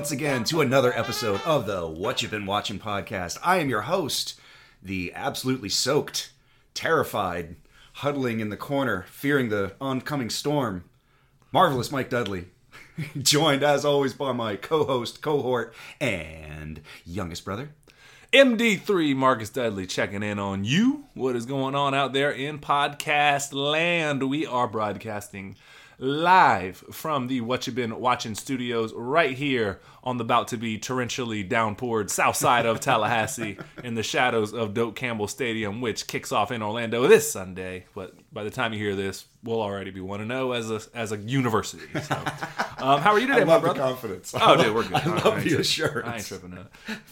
once again to another episode of the What You've Been Watching podcast. I am your host, the absolutely soaked, terrified, huddling in the corner, fearing the oncoming storm, marvelous Mike Dudley. Joined as always by my co host, cohort, and youngest brother. MD3 Marcus Dudley checking in on you. What is going on out there in podcast land? We are broadcasting live from the What You've Been Watching studios right here on the about to be torrentially downpoured south side of Tallahassee in the shadows of Doak Campbell Stadium, which kicks off in Orlando this Sunday. But by the time you hear this, we'll already be 1 0 as a, as a university. So, um, how are you today, I my love the brother? confidence. Oh, dude, we're good. I love ain't the assurance. I ain't tripping out.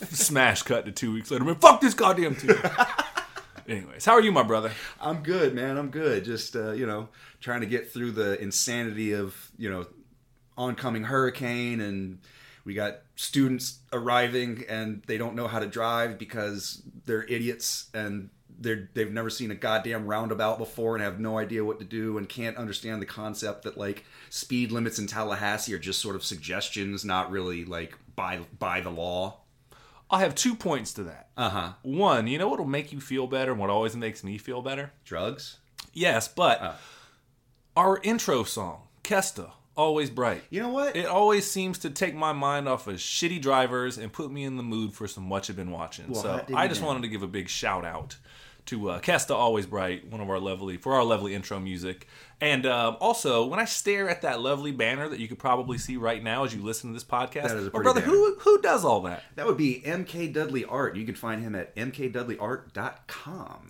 Smash cut to two weeks later. Man, fuck this goddamn team. Anyways, how are you, my brother? I'm good, man. I'm good. Just uh, you know, trying to get through the insanity of you know, oncoming hurricane, and we got students arriving, and they don't know how to drive because they're idiots, and they're they've never seen a goddamn roundabout before, and have no idea what to do, and can't understand the concept that like speed limits in Tallahassee are just sort of suggestions, not really like by by the law. I'll have two points to that. Uh huh. One, you know what'll make you feel better and what always makes me feel better? Drugs. Yes, but Oh. our intro song, Kesta, Always Bright. You know what? It always seems to take my mind off of shitty drivers and put me in the mood for some what you've been watching. Well, so I just damn. wanted to give a big shout out to uh, Kesta Always Bright, one of our lovely for our lovely intro music. And um, also, when I stare at that lovely banner that you could probably see right now as you listen to this podcast, That is a pretty brother, banner. who who does all that? That would be MK Dudley Art. You can find him at mkdudleyart.com.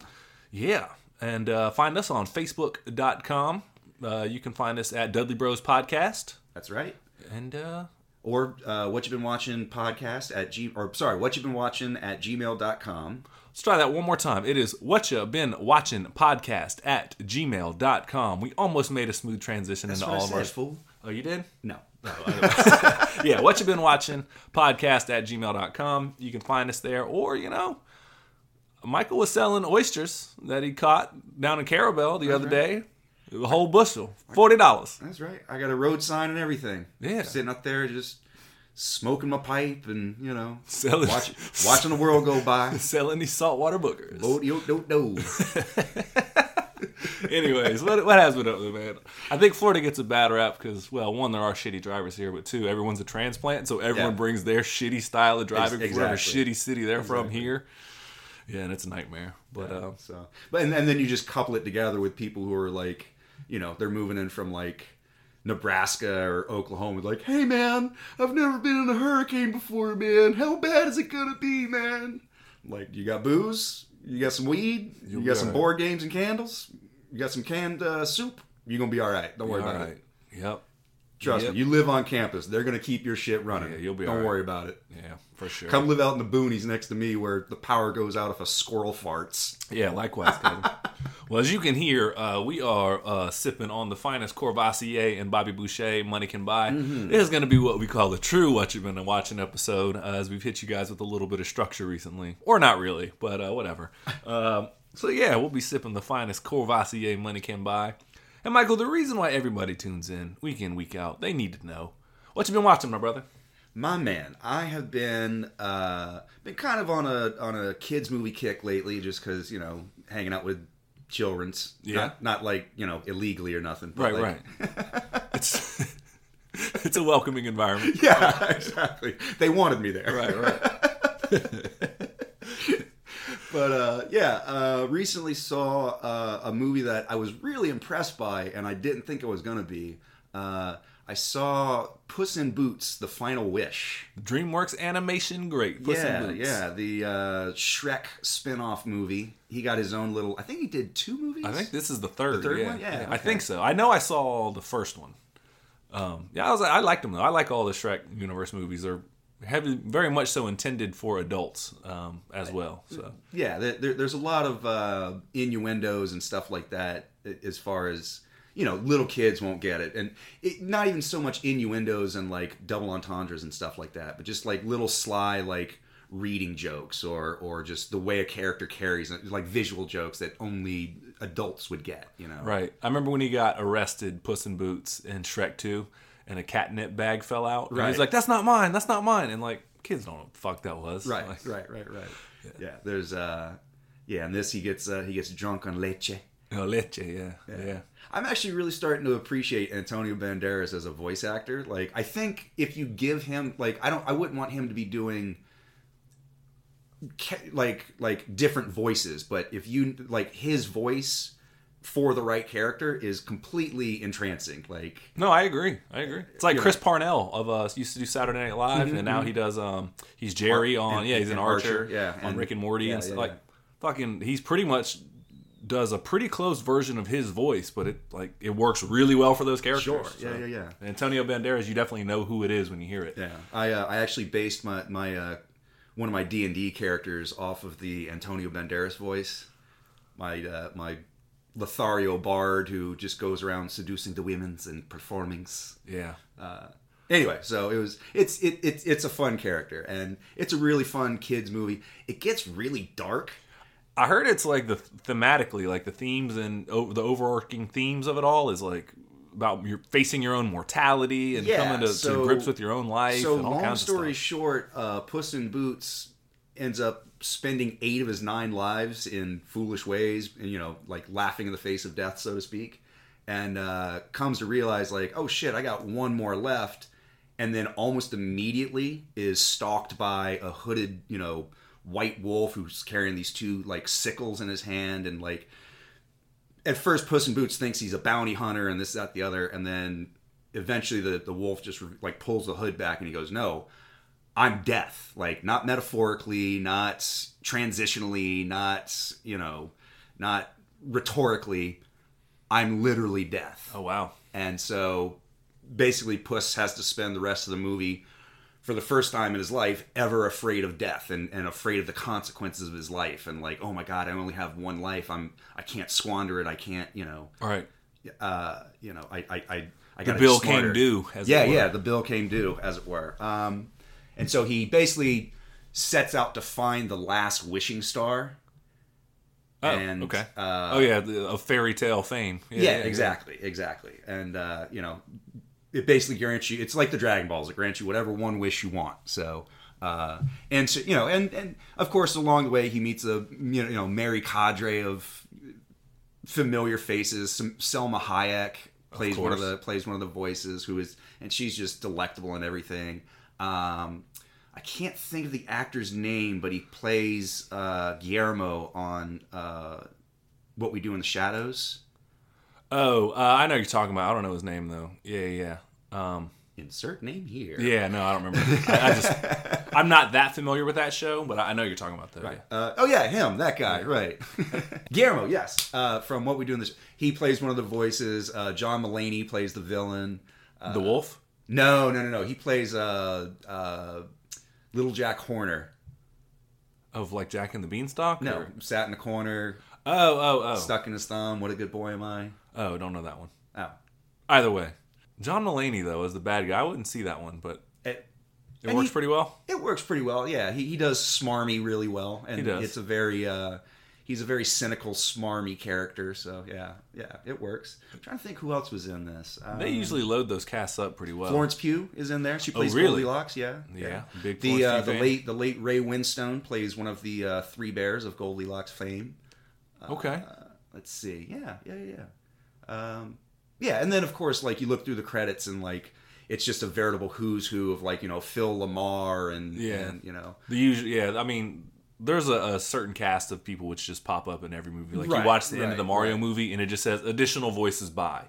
Yeah. And uh, find us on Facebook.com. Uh, you can find us at Dudley Bros Podcast. That's right. And uh, Or uh, what you've been watching podcast at g or sorry, what you've been watching at gmail.com. let's try that one more time. It is what you been watching podcast at gmail.com. We almost made a smooth transition That's into what I all of said, our. fool. Oh, you did? No. yeah, what you've been watching podcast at gmail.com. You can find us there. Or, you know, Michael was selling oysters that he caught down in Carrabelle the other day. A whole bushel, $40. That's right. I got a road sign and everything. Yeah. Sitting up there just smoking my pipe and, you know, Selling, watch, watching the world go by. selling these saltwater boogers. You don't know. Anyways, what, what has been up there, man? I think Florida gets a bad rap because, well, one, there are shitty drivers here, but two, everyone's a transplant, so everyone Yeah. brings their shitty style of driving Ex- from whatever exactly. shitty city they're from here. Yeah, and it's a nightmare. But uh, So, but and, and then you just couple it together with people who are like, you know, they're moving in from like Nebraska or Oklahoma. Like, hey man, I've never been in a hurricane before, man. How bad is it gonna be, man? Like, you got booze, you got some weed, you You'll got some board games and candles, you got some canned uh, soup. You're gonna be all right. Don't worry all about right. it. Yep. Trust Yep. me, you live on campus. They're gonna keep your shit running. Yeah, you'll be Don't all right. worry about it. Yeah, for sure. Come live out in the boonies next to me where the power goes out if a squirrel farts. Yeah, likewise, Kevin. well, as you can hear, uh, we are uh, sipping on the finest Courvoisier and Bobby Boucher money can buy. Mm-hmm. This is going to be what we call a true What You've Been Watching episode, uh, as we've hit you guys with a little bit of structure recently. Or not really, but uh, whatever. Um, so, yeah, we'll be sipping the finest Courvoisier money can buy. And, Michael, the reason why everybody tunes in week in, week out, they need to know. What you been watching, my brother? My man, I have been uh, been kind of on a on a kids movie kick lately, just because you know hanging out with children's, Yeah. not, not like you know illegally or nothing. but Right, like- right. it's, it's a welcoming environment. Yeah, exactly. They wanted me there. Right, right. But uh, yeah, uh, recently saw uh, a movie that I was really impressed by, and I didn't think it was gonna be. Uh, I saw Puss in Boots: The Final Wish. DreamWorks animation, great. Puss in yeah, Boots. yeah, the uh, Shrek spin-off movie. He got his own little. I think he did two movies. I think this is the third. third yeah. one? Yeah, I okay. think so. I know I saw the first one. Um, yeah, I was. I liked them though. I like all the Shrek universe movies. They're heavy, very much so intended for adults um, as well. So yeah, there, there, there's a lot of uh, innuendos and stuff like that as far as you know, little kids won't get it, and it, not even so much innuendos and like double entendres and stuff like that, but just like little sly like reading jokes or or just the way a character carries like visual jokes that only adults would get. You know, right. I remember when he got arrested, Puss in Boots in Shrek Two. And a catnip bag fell out. And Right. he's like, "That's not mine. That's not mine." And like, kids don't know what the fuck that was. Right, Like, right, right, right. Yeah. there's uh, yeah, and this he gets uh, he gets drunk on leche. Oh, leche, yeah, yeah. I'm actually really starting to appreciate Antonio Banderas as a voice actor. Like, I think if you give him like, I don't, I wouldn't want him to be doing like like different voices, but if you like his voice for the right character is completely entrancing. Like, No, I agree. I agree. It's like Chris Parnell of uh used to do Saturday Night Live, and now he does um he's Jerry on and- yeah he's an Archer, Archer, yeah, on and- Rick and Morty yeah, and stuff. yeah, like fucking he's pretty much does a pretty close version of his voice, but it like it works really well for those characters. Sure. So, Yeah, yeah, yeah. Antonio Banderas, you definitely know who it is when you hear it. yeah, I uh, I actually based my my uh, one of my D and D characters off of the Antonio Banderas voice. My uh, my Lothario bard who just goes around seducing the women's and performings. Yeah. Uh, anyway, so it was it's it, it it's a fun character and it's a really fun kids movie. It gets really dark. I heard it's like the thematically, like the themes and o- the overarching themes of it all is like about your facing your own mortality and Yeah, coming to, so- to grips with your own life. So and all long story short, uh, Puss in Boots ends up spending eight of his nine lives in foolish ways, and you know, like laughing in the face of death, so to speak, and uh, comes to realize like, oh shit, I got one more left, and then almost immediately is stalked by a hooded, you know, white wolf who's carrying these two like sickles in his hand, and like. At first, Puss in Boots thinks he's a bounty hunter and this, that, the other, and then eventually the, the wolf just like pulls the hood back and he goes no i'm death. Like not metaphorically not transitionally not you know not rhetorically. I'm literally death. Oh wow. and so basically puss has to spend the rest of the movie for the first time in his life ever afraid of death and, and afraid of the consequences of his life. And like oh my god i only have one life. I'm i can't squander it. I can't you know. All right. uh, you know, I, I, I, I The got bill came due, as it yeah, yeah, the bill came due, as it were. Um, and so he basically sets out to find the last wishing star. Oh, and, okay. Uh, oh yeah, of fairy tale fame. yeah, exactly, exactly. And uh, you know, it basically grants you. It's like the Dragon Balls. It grants you whatever one wish you want. So. Uh, and so, you know, and, and of course, along the way, he meets a you know, you know merry cadre of familiar faces. Some Salma Hayek plays one of the plays one of the voices, who is and she's just delectable and everything. Um, I can't think of the actor's name, but he plays uh, Guillermo on uh, What We Do in the Shadows. Oh, uh, I know you're talking about. I don't know his name though. Yeah, yeah. Um, Insert name here. yeah, no, I don't remember. I, I just, I'm not that familiar with that show, but I know you're talking about though. yeah. Uh, oh yeah, him, that guy, right? Guillermo, yes. Uh, from what we do in this, he plays one of the voices. Uh, John Mulaney plays the villain. Uh, The Wolf. No, no, no, no. He plays uh, uh, Little Jack Horner. Of like Jack and the Beanstalk? No, or- sat in the corner, Oh, oh, oh. stuck in his thumb. What a good boy am I? Oh, don't know that one. Oh, Either way, John Mulaney though is the bad guy. I wouldn't see that one, but it, it works he- pretty well. it works pretty well. Yeah, he, he does smarmy really well, and He does. it's a very uh, he's a very cynical, smarmy character. So yeah, yeah, it works. I'm trying to think who else was in this. Um, They usually load those casts up pretty well. Florence Pugh is in there. She plays really? Goldilocks. Yeah, Yeah, big The uh, the late the late Ray Winstone plays one of the uh, three bears of Goldilocks fame. Okay. Uh, let's see. Yeah, yeah, yeah. Um, yeah, and then of course, like you look through the credits and like it's just a veritable who's who of like you know Phil Lamar and Yeah. and, you know The usual, yeah. I mean, there's a, a certain cast of people which just pop up in every movie. Like Right, you watch the end of the Mario right. movie, and it just says additional voices by,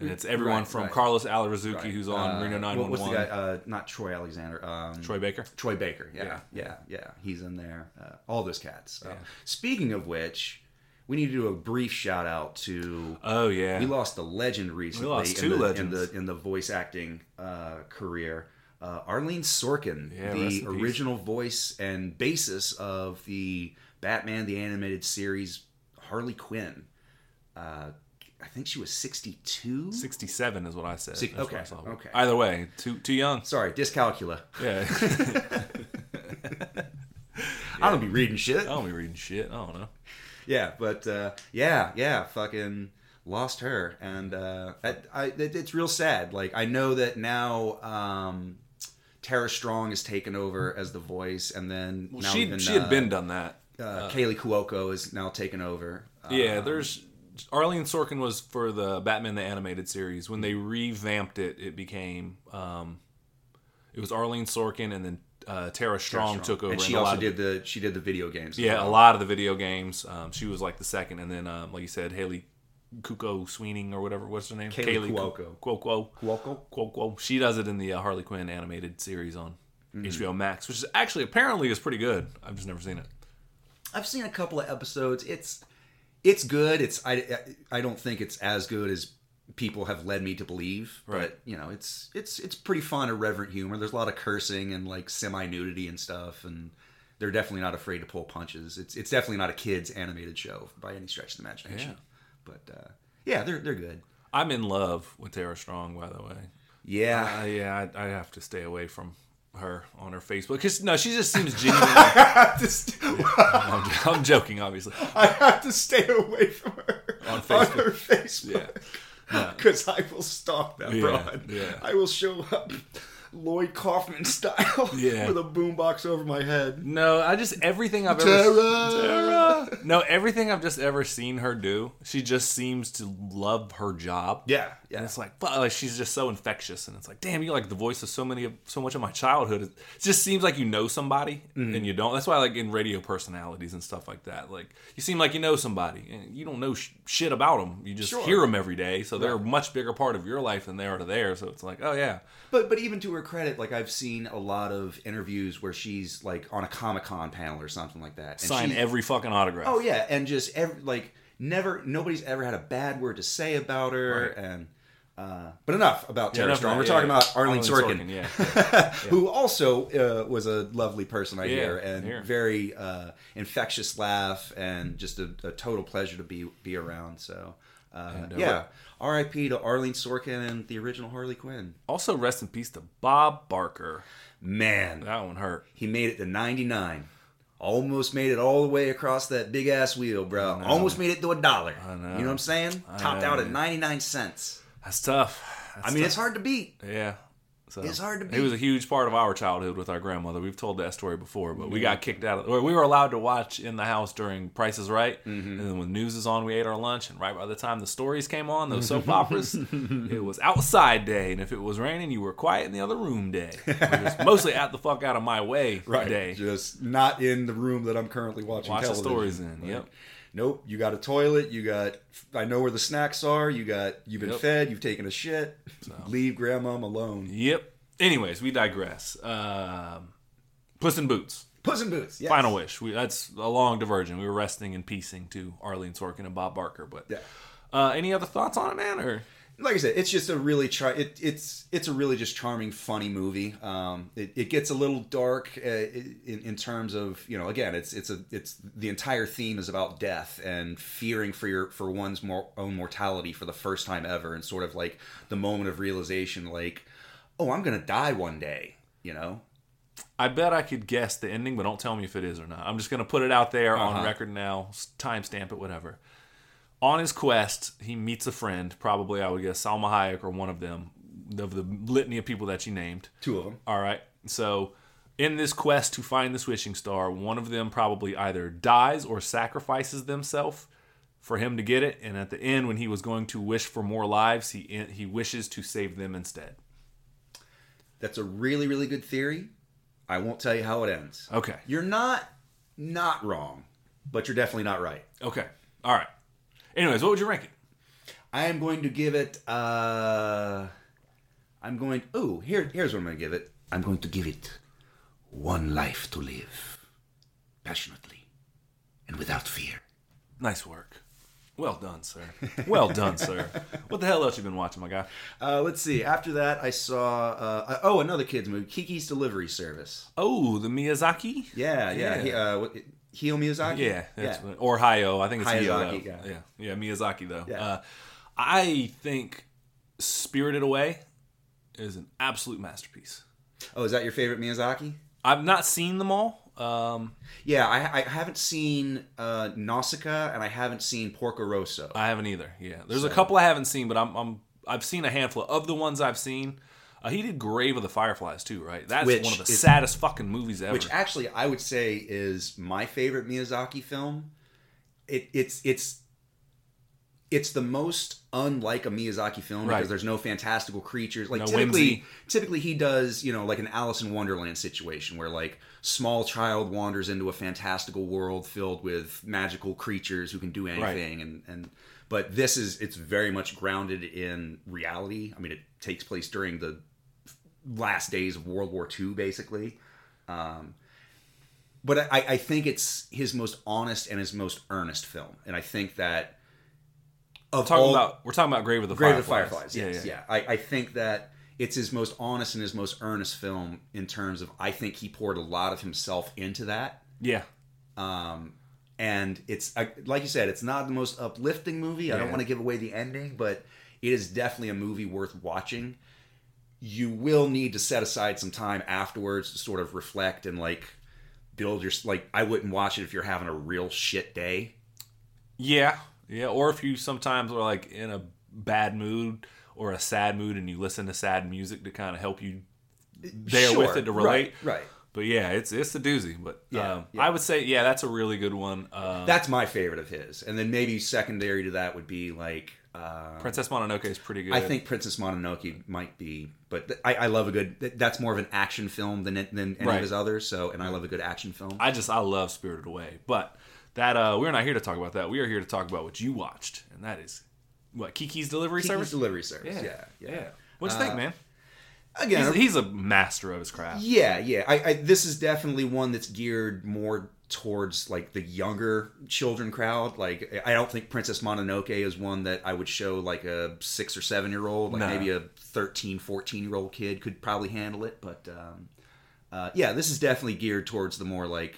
and it's everyone Right, from right. Carlos Alazraqui, Right. who's on Uh, Reno what- Nine What's the guy? Uh, not Troy Alexander. Um, Troy Baker. Troy Baker. Yeah, Yeah. yeah, yeah. He's in there. Uh, all those cats. Uh, Yeah. Speaking of which, we need to do a brief shout out to. Oh yeah. We lost a legend recently We lost in, two the, legends. in the in the voice acting uh, career. Uh, Arleen Sorkin, Yeah, the in peace. original voice and basis of the Batman the animated series Harley Quinn. Uh, I think she was sixty-two. Sixty-seven is what I said. Six- okay, I okay. Either way, too too young. Sorry, dyscalculia. Yeah. I don't be reading shit. I don't be reading shit. I don't know. Yeah, but uh, yeah, yeah, fucking lost her, and uh, I, I, it's real sad. Like I know that now. Um, Tara Strong has taken over as the voice, and then now she even, she had uh, been done that. uh, Kaley Cuoco is now taken over. Uh, Yeah, there's Arleen Sorkin was for the Batman the animated series. When they revamped it, it became um, it was Arleen Sorkin and then uh, Tara Strong, took over. and she a lot also of- did the she did the video games. yeah well. a lot of the video games. Um, she was like the second, and then um, like you said, Haley Cuoco Sweening or whatever. What's her name? Kaylee Ku- Cuoco. Cuoco. Cuoco? Cuoco. She does it in the uh, Harley Quinn animated series on Mm-hmm. HBO Max, which is actually apparently is pretty good. I've just never seen it. I've seen a couple of episodes. It's it's good. It's I I don't think it's as good as people have led me to believe. Right. But you know, it's it's it's pretty fun, irreverent humor. There's a lot of cursing and like semi nudity and stuff, and they're definitely not afraid to pull punches. It's it's definitely not a kids animated show by any stretch of the imagination. But uh, yeah, they're they're good. I'm in love with Tara Strong, by the way. Yeah. Uh, yeah, I, I have to stay away from her on her Facebook because no, she just seems genuinely. Just- I'm, I'm joking, obviously. I have to stay away from her On Facebook. her Facebook. Yeah. Because I will stalk that Yeah, broad. yeah. I will show up Lloyd Kaufman style Yeah. with a boombox over my head. No, I just everything I've ever Tara! no everything I've just ever seen her do. She just seems to love her job. Yeah, yeah. And it's like, fuck, like she's just so infectious, and it's like, damn, you're like the voice of so many, of so much of my childhood. It just seems like you know somebody, Mm-hmm. and you don't. That's why, like in radio personalities and stuff like that, like you seem like you know somebody, and you don't know sh- shit about them. You just Sure. hear them every day, so they're a much bigger part of your life than they are to theirs. So it's like, oh yeah, But but even to her credit, like I've seen a lot of interviews where she's like on a Comic Con panel or something like that. And sign she- every fucking autograph. Oh yeah, and just every like never nobody's ever had a bad word to say about her Right. and uh, but enough about Tara Strong. We're yeah, talking yeah. about Arleen, Arleen Sorkin, Sorkin, yeah, who also uh, was a lovely person, I hear, and here. very uh, infectious laugh and just a, a total pleasure to be be around. So uh, And, uh, yeah, R.I.P. to Arleen Sorkin and the original Harley Quinn. Also, rest in peace to Bob Barker. Man, That one hurt. he made it to 99. Almost made it all the way across that big ass wheel, bro. Almost made it to a dollar. know. You know what I'm saying? Topped know, out at man. 99 cents. That's tough. That's I mean, tough. it's hard to beat. Yeah. So It's hard to It was a huge part of our childhood with our grandmother. We've told that story before, but we got kicked out of or we were allowed to watch in the house during Price is Right. Mm-hmm. And then when news is on, we ate our lunch. And right by the time the stories came on, those soap operas, it was outside day. And if it was raining, you were quiet in the other room day. It was mostly out the fuck out of my way day. Just not in the room that I'm currently watching Watch the stories in. Yep. Nope. You got a toilet. You got. I know where the snacks are. You got. You've been Yep. fed. You've taken a shit. Leave grandma alone. Yep. Anyways, we digress. Um, Puss in Boots. Puss in Boots. Yes. Final Wish. We, that's a long diversion. We were resting and piecing to Arleen Sorkin and Bob Barker. But Yeah. uh, any other thoughts on it, man? Or like I said, it's just a really char- it, it's it's a really just charming, funny movie. Um, it, it gets a little dark uh, in, in terms of you know again, it's it's a it's the entire theme is about death and fearing for your for one's more, own mortality for the first time ever, and sort of like the moment of realization, like oh, I'm gonna die one day, you know. I bet I could guess the ending, but don't tell me if it is or not. I'm just gonna put it out there on Uh-huh. record now, timestamp it, whatever. On his quest, he meets a friend, probably I would guess Salma Hayek or one of them, of the litany of people that you named. Two of them. All right. So, in this quest to find the wishing star, one of them probably either dies or sacrifices themselves for him to get it. And at the end, when he was going to wish for more lives, he he wishes to save them instead. That's a really really good theory. I won't tell you how it ends. Okay. You're not not wrong, but you're definitely not right. Okay. All right. Anyways, what would you rank it? I am going to give it. uh I'm going. Oh, here, here's what I'm going to give it. I'm going to give it one life to live, passionately, and without fear. Nice work. Well done, sir. Well done, sir. What the hell else you been watching, my guy? Uh, let's see. After that, I saw. Uh, oh, another kids movie, Kiki's Delivery Service. Oh, the Miyazaki. Yeah, yeah. Yeah. He, uh, Hio Miyazaki. Yeah, yeah. what- or Hayao. I think it's Hayazaki, yeah. yeah, yeah, Miyazaki though. Yeah. Uh, I think Spirited Away is an absolute masterpiece. Oh, is that your favorite Miyazaki? I've not seen them all. Um, Yeah, I, I haven't seen uh, Nausicaa and I haven't seen Porco Rosso. I haven't either. Yeah, there's a couple I haven't seen, but I'm, I'm I've seen a handful of the ones I've seen. Uh, he did Grave of the Fireflies too, right? That's Which one of the is- saddest fucking movies ever. which actually I would say is my favorite Miyazaki film. It, it's it's it's the most unlike a Miyazaki film Right. because there's no fantastical creatures. Like No typically, whimsy. typically he does you know like an Alice in Wonderland situation where like small child wanders into a fantastical world filled with magical creatures who can do anything and and but this is it's very much grounded in reality. I mean, it takes place during the last days of World War II, basically. Um, but I, I think it's his most honest and his most earnest film, and I think that of talking all, about we're talking about Grave of the Grave of the Fireflies. Fireflies, yes, yeah, I, I think that it's his most honest and his most earnest film in terms of I think he poured a lot of himself into that. yeah. Um, and it's I, like you said, it's not the most uplifting movie. I don't want to give away the ending, but it is definitely a movie worth watching. You will need to set aside some time afterwards to sort of reflect and like build your like. I wouldn't watch it if you're having a real shit day. Yeah, yeah. Or if you sometimes are like in a bad mood or a sad mood and you listen to sad music to kind of help you there Sure, with it to relate. Right. right. But yeah, it's it's a doozy. But Yeah, um, yeah. I would say yeah, that's a really good one. Um, That's my favorite of his, and then maybe secondary to that would be like. Uh, Princess Mononoke is pretty good. I think Princess Mononoke might be, but th- I, I love a good. th- That's more of an action film than it- than any Right. of his others. So, and I love a good action film. I just I love Spirited Away. But that uh, we're not here to talk about that. We are here to talk about what you watched, and that is what Kiki's Delivery Kiki's Service. delivery service. Yeah, yeah. What'd you think, man? Again, He's, he's a master of his craft. yeah, yeah. I, I this is definitely one that's geared more towards like the younger children crowd. Like, I don't think Princess Mononoke is one that I would show like a six or seven year old. Like No. maybe a 13, 14 year old kid could probably handle it. But um, uh, yeah, this is definitely geared towards the more like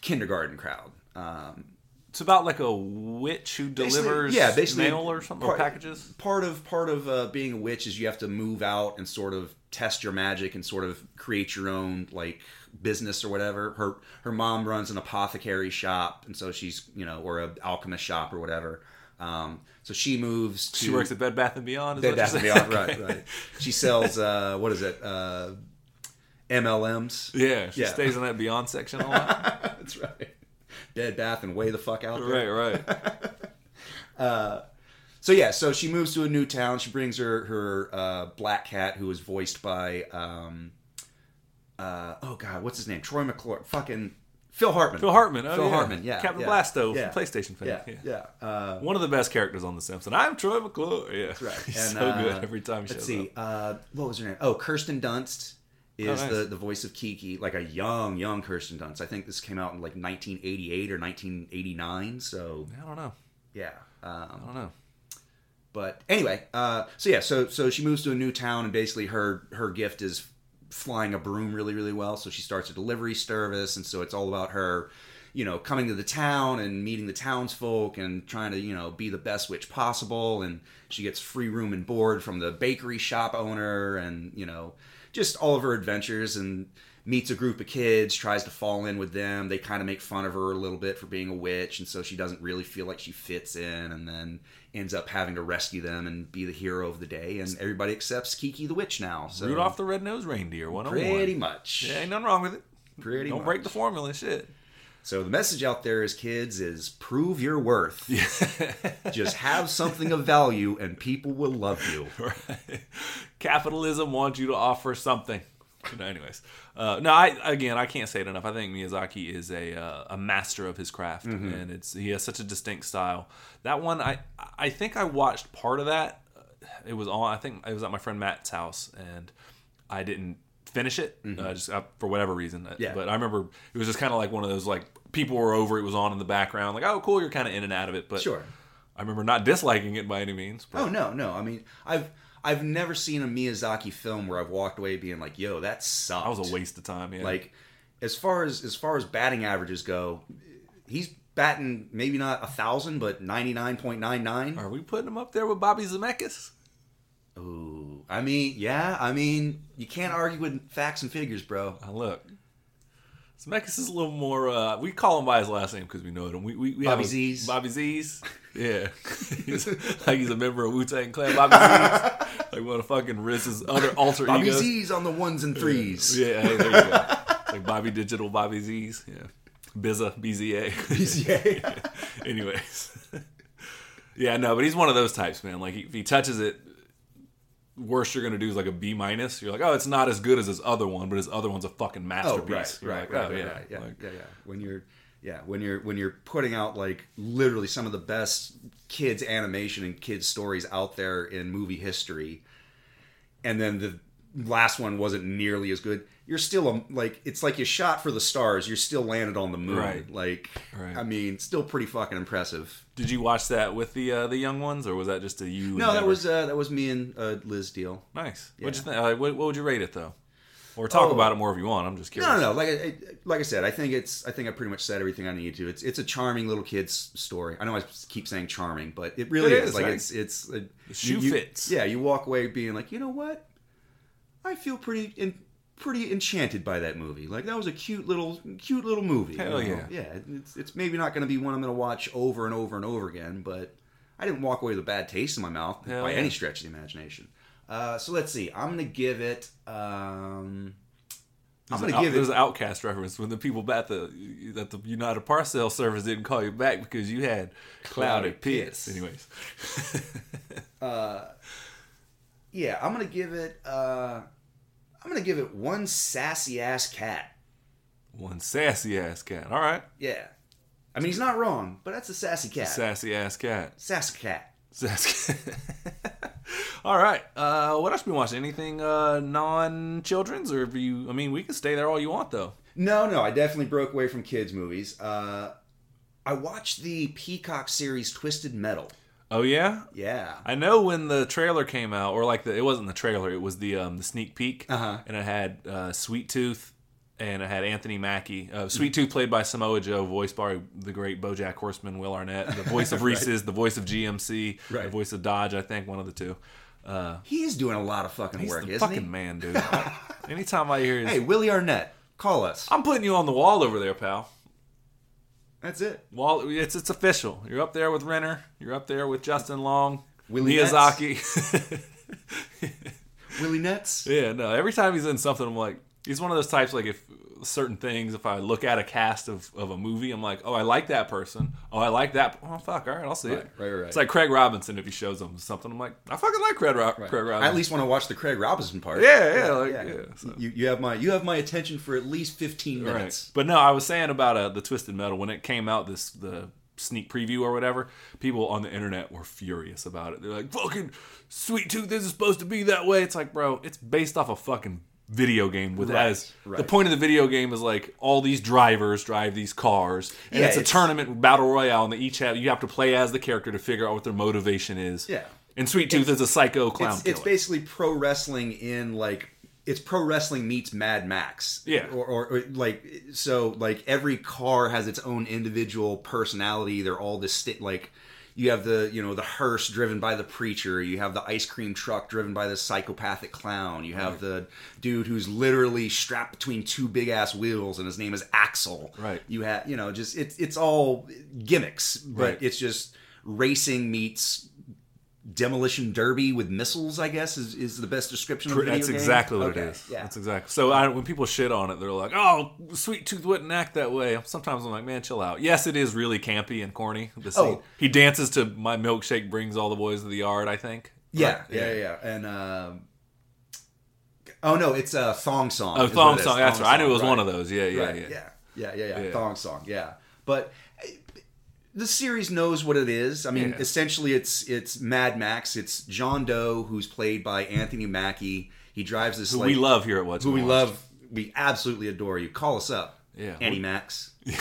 kindergarten crowd. Um, It's about like a witch who Basically- delivers yeah, basically mail or something or packages. part of part of uh, being a witch is you have to move out and sort of test your magic and sort of create your own like business or whatever. Her her mom runs an apothecary shop, and so she's you know or a alchemist shop or whatever. Um, so she moves. To She works at Bed Bath and Beyond. Is Bed Bath and? Beyond, right? Right. She sells uh, what is it? Uh, MLMs. Yeah, she Yeah. stays in that Beyond section a lot. That's right. Bed Bath and way the fuck out there. right, right. So yeah, so she moves to a new town. She brings her her uh, black cat, who is voiced by um, uh, oh god, what's his name? Troy McClure, fucking Phil Hartman. Phil Hartman. Oh, Phil yeah. Hartman. Yeah, Captain yeah, Blasto yeah, from PlayStation fan. Yeah, Yeah. yeah. Uh, One of the best characters on The Simpsons. I'm Troy McClure. Yeah, that's right. He's And, so uh, good every time he Let's see. up. Uh, what was her name? Oh, Kirsten Dunst is Oh, nice. the the voice of Kiki, like a young young Kirsten Dunst. I think this came out in like 1988 or 1989. So I don't know. yeah. I Um, don't know. But anyway, uh, so yeah, so so she moves to a new town, and basically her her gift is flying a broom really really well. So she starts a delivery service, and so it's all about her, you know, coming to the town and meeting the townsfolk and trying to you know be the best witch possible. And she gets free room and board from the bakery shop owner, and you know, just all of her adventures and meets a group of kids tries to fall in with them they kind of make fun of her a little bit for being a witch and so she doesn't really feel like she fits in and then ends up having to rescue them and be the hero of the day and everybody accepts kiki the witch now so Rudolph the Red-Nosed Reindeer. One oh on pretty much Yeah, ain't nothing wrong with it. pretty Don't much. break the formula. Shit. so the message out there is kids is prove your worth just have something of value and people will love you Right. Capitalism wants you to offer something. No, anyways, uh, no. I again, I can't say it enough. I think Miyazaki is a uh, a master of his craft, Mm-hmm. and it's he has such a distinct style. That one, I I think I watched part of that. It was on. I think it was at my friend Matt's house, and I didn't finish it uh, just uh, for whatever reason. Mm-hmm. Yeah. But I remember it was just kind of like one of those like people were over. It was on in the background. Like, oh, cool. You're kind of in and out of it. But Sure. I remember not disliking it by any means. But Oh no, no. I mean, I've I've never seen a Miyazaki film where I've walked away being like, "Yo, that sucked." that was a waste of time. Yeah. Like, as far as as far as batting averages go, he's batting maybe not a thousand, but ninety nine point nine nine. Are we putting him up there with Bobby Zemeckis? Ooh, I mean, yeah, I mean, you can't argue with facts and figures, bro. Uh, look, Zemeckis is a little more. Uh, we call him by his last name because we know him. We, we, we Bobby have a- Z's. Bobby Z's. Yeah, he's, like he's a member of Wu Tang Clan. Bobby Z's. Like one of fucking Riz's other alter Bobby egos. Z's on the ones and threes. Yeah, hey, there you go. like Bobby Digital, Bobby Z's. Yeah, Bizza, BZA. yeah. Anyways, yeah, no, but he's one of those types, man. Like if he touches it, worst you're gonna do is like a B minus. You're like, oh, it's not as good as his other one, but his other one's a fucking Oh, masterpiece. right, right, like, right, oh, right, yeah, right, yeah, Like, yeah, yeah. When you're, yeah, when you're when you're putting out like literally some of the best kids animation and kids stories out there in movie history, and then the last one wasn't nearly as good. You're still a, like it's like you shot for the stars. You're still landed on the moon. Right. Like, Right. I mean, still pretty fucking impressive. Did you watch that with the uh, the young ones, or was that just a you? No, that was uh, that was me and uh, Liz deal. nice. Yeah. What'd you think? Uh, what, what would you rate it though? Or talk Oh. about it more if you want. I'm just curious. No, no, no. Like, I, like I said, I think it's. I think I pretty much said everything I need to. It's. It's a charming little kid's story. I know I keep saying charming, but it really It is. is, Like right? it's. It's. A, The shoe you- fits. Yeah, you walk away being like, you know what? I feel pretty in, pretty enchanted by that movie. Like that was a cute little, cute little movie. Hell you know? yeah. Yeah. It's. It's maybe not going to be one I'm going to watch over and over and over again, but I didn't walk away with a bad taste in my mouth Hell by yeah. any stretch of the imagination. Uh, so let's see. I'm going to give it. Um, I'm There's, an, to give there's it. an OutKast reference when the people at the that the United Parcel service didn't call you back because you had clouded piss. Anyways, Yeah, I'm gonna give it. uh I'm gonna give it one sassy ass cat. one sassy ass cat. All right, Yeah, I mean he's not wrong, but that's a sassy cat. sassy ass cat. Sassy cat. Sassy. All right. Uh, what else have you been watching? Anything uh, non-children's, or have you? I mean, we can stay there all you want, though. No, no, I definitely broke away from kids movies. Uh I watched the Peacock series Twisted Metal. Oh yeah, Yeah. I know when the trailer came out, or like the it wasn't the trailer, it was the um, the sneak peek, Uh-huh. and it had uh, Sweet Tooth, and it had Anthony Mackie. Uh, Sweet Tooth played by Samoa Joe, voiced by the great BoJack Horseman, Will Arnett, the voice of Reese's, the voice of GMC, the voice of Dodge. I think one of the two. Uh, He's doing a lot of fucking he's work, the isn't fucking he? man, dude. Anytime I hear his, Hey, Willie Arnett, call us. I'm putting you on the wall over there, pal. That's it. Wall, it's it's official. You're up there with Renner. You're up there with Justin Long, Willie Miyazaki. Willie Nets. Yeah, no. Every time he's in something, I'm like, he's one of those types. Like, if certain things, if I look at a cast of, of a movie, I'm like, oh, I like that person. Oh, I like that. Oh, fuck. All right, I'll see it. Right, right, right. It's like Craig Robinson. If he shows them something, I'm like, I fucking like Craig, Ro- Craig I Robinson. at least want to watch the Craig Robinson part. Yeah, yeah, like, yeah, so. You, you have my you have my attention for at least fifteen Right. minutes. But no, I was saying about uh, the Twisted Metal when it came out. This the sneak preview or whatever. People on the internet were furious about it. They're like, "Fucking Sweet Tooth this isn't supposed to be that way." It's like, bro, it's based off a fucking video game with Right, as the point of the video game is like all these drivers drive these cars and Yeah, it's a tournament battle royale and they each have you have to play as the character to figure out what their motivation is Yeah. and sweet tooth is a psycho clown It's, it's basically pro wrestling in like it's pro wrestling meets Mad Max. Yeah. Or, or, or like so like every car has its own individual personality. They're all distinct. Like you have the you know the hearse driven by the preacher. You have the ice cream truck driven by the psychopathic clown. You have the dude who's literally strapped between two big ass wheels and his name is Axel. Right. You have you know just it's it's all gimmicks, but Right. it's just racing meets demolition derby with missiles. I guess is, is the best description of That's game. exactly what Okay, it is. Yeah. That's exactly. So I, when people shit on it, they're like, "Oh, Sweet Tooth wouldn't act that way." Sometimes I'm like, "Man, chill out." Yes, it is really campy and corny. The scene. Oh. He dances to "My Milkshake Brings All the Boys to the Yard." I think. yeah, Right? yeah, yeah, yeah. And um, oh no, it's a thong song. Oh, thong song. That's Thong right. I knew it was right. one of those. Yeah, yeah, right. yeah. yeah, yeah, yeah, yeah. Thong song. Yeah, but the series knows what it is. I mean, Yeah. essentially, it's it's Mad Max. It's John Doe, who's played by Anthony Mackie. He drives this Who like we love here at What's who we Watched. love. We absolutely adore you. Call us up. Yeah. Annie Max.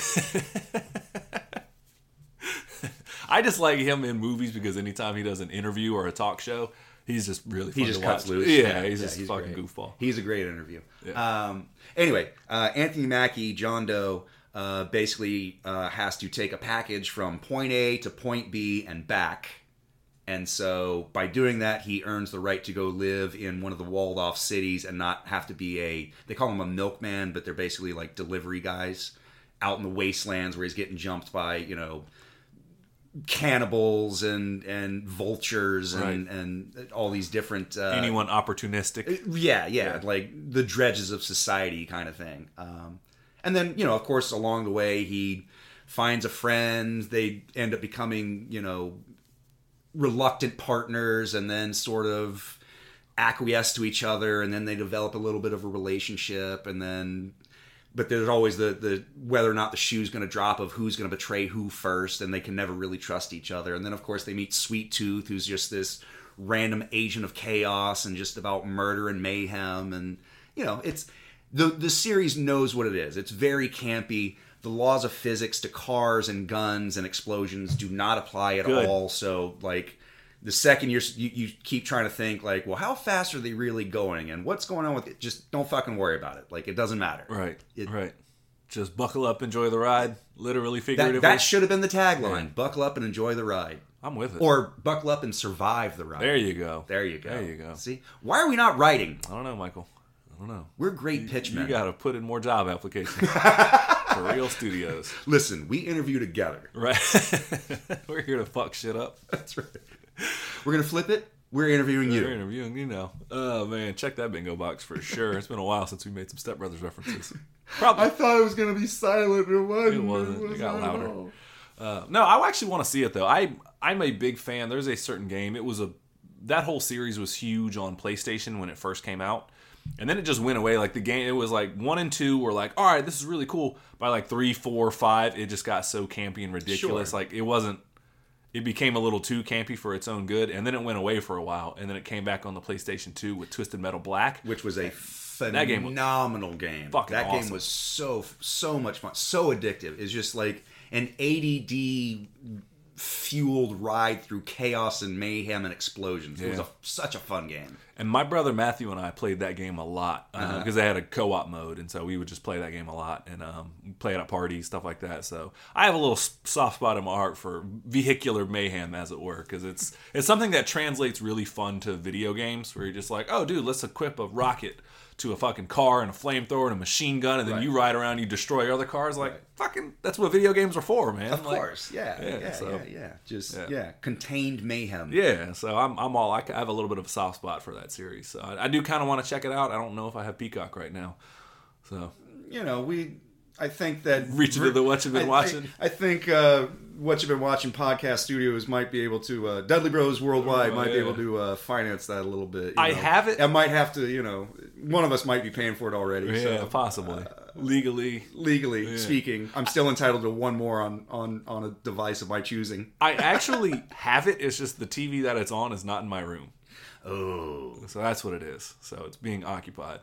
I just like him in movies because anytime he does an interview or a talk show, he's just really He just cuts watch. loose. Yeah, he's just a great. fucking goofball. He's a great interview. Yeah. Um, anyway, uh, Anthony Mackie, John Doe, uh, basically uh, has to take a package from point A to point B and back, And so by doing that, he earns the right to go live in one of the walled off cities and not have to be a, they call him a milkman, but they're basically like delivery guys out in the wastelands where he's getting jumped by, you know, cannibals and and vultures and and all these different uh, Anyone opportunistic? yeah, yeah, Yeah. like the dredges of society kind of thing. Um, and then, you know, of course, along the way, he finds a friend. They end up becoming, you know, reluctant partners and then sort of acquiesce to each other. And then they develop a little bit of a relationship. And then, but there's always the, the whether or not the shoe's going to drop of who's going to betray who first. And they can never really trust each other. And then, of course, they meet Sweet Tooth, who's just this random agent of chaos and just about murder and mayhem and you know it's the the series knows what it is it's very campy the laws of physics to cars and guns and explosions do not apply at Good. all so like the second you're you, you keep trying to think like well how fast are they really going and what's going on with it just don't fucking worry about it like it doesn't matter Right. It- right. Just buckle up, enjoy the ride. Literally, that, figuratively. that should have been the tagline buckle up and enjoy the ride I'm with it. or buckle up and survive the ride there you go. there you go There you go. see why are we not writing I don't know, Michael. Don't know. we're great pitchmen You got to put in more job applications for real studios. Listen, we interview together. Right. We're here to fuck shit up. That's right. We're gonna flip it. We're interviewing you. We're interviewing, you know. Oh man, check that bingo box for sure. It's been a while since we made some Step Brothers references. Probably I thought it was gonna be silent. It wasn't. It wasn't. It got louder. Uh, no, I actually want to see it though. I I'm a big fan. There's a certain game. It was a that whole series was huge on PlayStation when it first came out, and then it just went away. Like the game, it was like one and two were like, all right, this is really cool. By like three, four, five, it just got so campy and ridiculous. Sure. Like it wasn't. It became a little too campy for its own good, and then it went away for a while, and then it came back on the PlayStation 2 with Twisted Metal Black. Which was a That game phenomenal game. fucking that game awesome. was so so much fun, so addictive. It's just like an ADD fueled ride through chaos and mayhem and explosions. It was a, such a fun game. And my brother Matthew and I played that game a lot because Uh-huh. they had a co-op mode, and so we would just play that game a lot and um, play it at parties, stuff like that. So I have a little soft spot in my heart for vehicular mayhem, as it were, because it's it's something that translates really fun to video games, where you're just like, oh, dude, let's equip a rocket to a fucking car and a flamethrower and a machine gun, and then Right. you ride around, you destroy other cars. Like fucking, that's what video games are for, man. Of Like, course, yeah, yeah, yeah, so- yeah, yeah. Just Yeah. yeah. contained mayhem. Yeah, so I'm, I'm all I have a little bit of a soft spot for that series. So I, I do kind of want to check it out. I don't know if I have Peacock right now, so you know, we. I think that Reach into the what you've been I- I- watching. I, think uh, what you've been watching podcast studios might be able to uh, Dudley Bros Worldwide Oh, might be able to uh, finance that a little bit. you I know. have it- I might have to, you know, one of us might be paying for it already. yeah, so, possibly legally. legally speaking, I'm still entitled to one more on on on a device of my choosing. I actually have it. It's just the TV that it's on is not in my room, Oh, so that's what it is. So it's being occupied.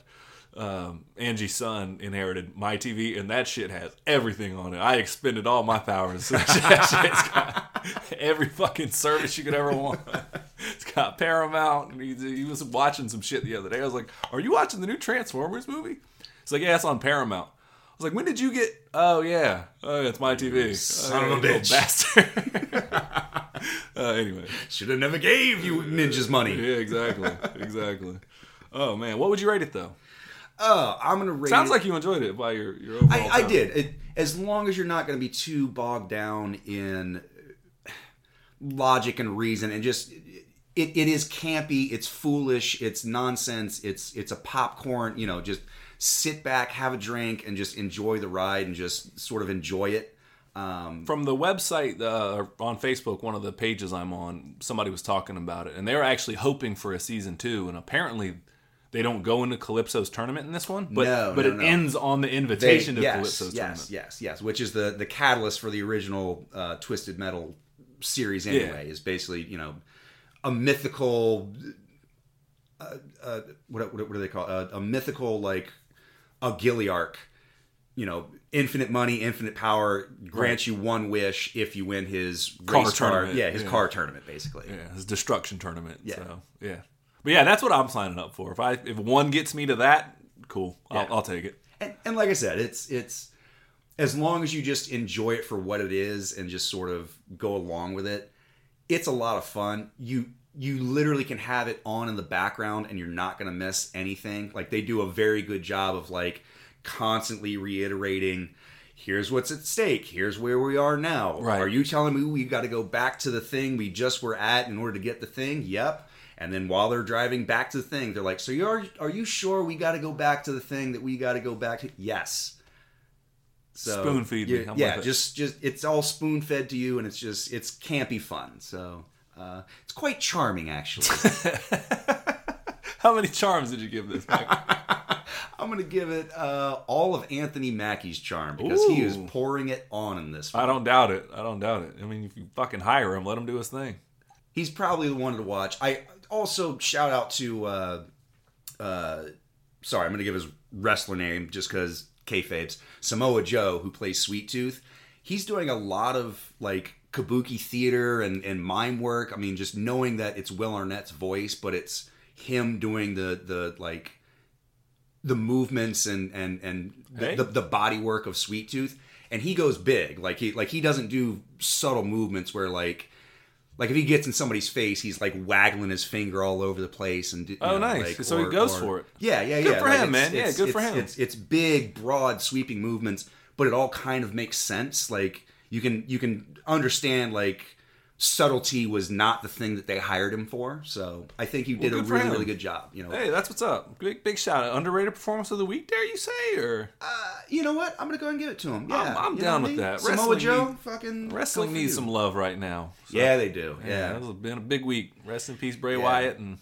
Um, Angie's son inherited my TV, and that shit has everything on it. I expended all my powers. that shit's got every fucking service you could ever want. It's got Paramount, he, he was watching some shit the other day. I was like, "Are you watching the new Transformers movie?" He's like, "Yeah, it's on Paramount." I was like, "When did you get?" Oh yeah, oh, it's my TV. son Oh, of a you bitch. bastard. uh, anyway, should have never gave you ninjas money. yeah, exactly, exactly. Oh man, what would you rate it though? Oh, I'm gonna rate. Sounds it- like you enjoyed it by your your overall. I, I did. It, as long as you're not going to be too bogged down in logic and reason, and just it, it is campy, it's foolish, it's nonsense, it's it's a popcorn. You know, just sit back, have a drink, and just enjoy the ride, and just sort of enjoy it. Um, From the website uh, on Facebook, one of the pages I'm on, somebody was talking about it, and they were actually hoping for a season two, and apparently. They don't go into Calypso's tournament in this one, but No, but no, it no. ends on the they- invitation to yes, Calypso's yes, tournament. yes, yes, which is the the catalyst for the original uh, Twisted Metal series. Anyway, is basically you know a mythical. Uh, uh, what, what what do they call it? Uh, a mythical like a Gilliarch. You know, infinite money, infinite power grants you one wish if you win his Car race car. Yeah, his yeah. car tournament, basically. Yeah, his destruction tournament. Yeah. So yeah, but yeah, that's what I'm signing up for. If I if one gets me to that, cool, I'll, Yeah. I'll take it. and, and like I said, it's it's as long as you just enjoy it for what it is and just sort of go along with it. it's a lot of fun. You you literally can have it on in the background and you're not going to miss anything. Like they do a very good job of like constantly reiterating here's what's at stake. Here's where we are now. Right. Are you telling me we've got to go back to the thing we just were at in order to get the thing? Yep. And then while they're driving back to the thing, they're like, "So you are are you sure we got to go back to the thing that we got to go back to?" Yes. So Spoon feed me. yeah, I'm yeah, just just it's all spoon fed to you, and it's just it's campy fun. So uh, it's quite charming, actually. How many charms did you give this? I'm gonna give it uh, all of Anthony Mackie's charm because he is pouring it on in this. One. I don't doubt it. I don't doubt it. I mean, if you fucking hire him, let him do his thing. He's probably the one to watch. I also shout out to. Uh, uh, sorry, I'm gonna give his wrestler name just because kayfabe's Samoa Joe, who plays Sweet Tooth. He's doing a lot of like kabuki theater and, and mime work. I mean, just knowing that it's Will Arnett's voice, but it's him doing the the like the movements and and and the, Hey. the, the body work of Sweet Tooth, and he goes big. Like he like he doesn't do subtle movements where like like if he gets in somebody's face, he's like waggling his finger all over the place and Oh, know, nice. like, So he goes for it. Yeah, yeah, yeah. Good for Like, him, man. Yeah, good for him. It's it's big, broad, sweeping movements, but it all kind of makes sense. Like you can you can understand like subtlety was not the thing that they hired him for. So I think he did a really really good job. You know, Hey, that's what's up. Big big shout out. Underrated performance of the week, dare you say? Or uh, you know what? I'm gonna go ahead and give it to him. Yeah, I'm- I'm down I with mean? that. Samoa Wrestling Joe, need- fucking wrestling needs you. some love right now. So, Yeah, they do. yeah, Yeah, has been a big week. Rest in peace, Bray Yeah. Wyatt, and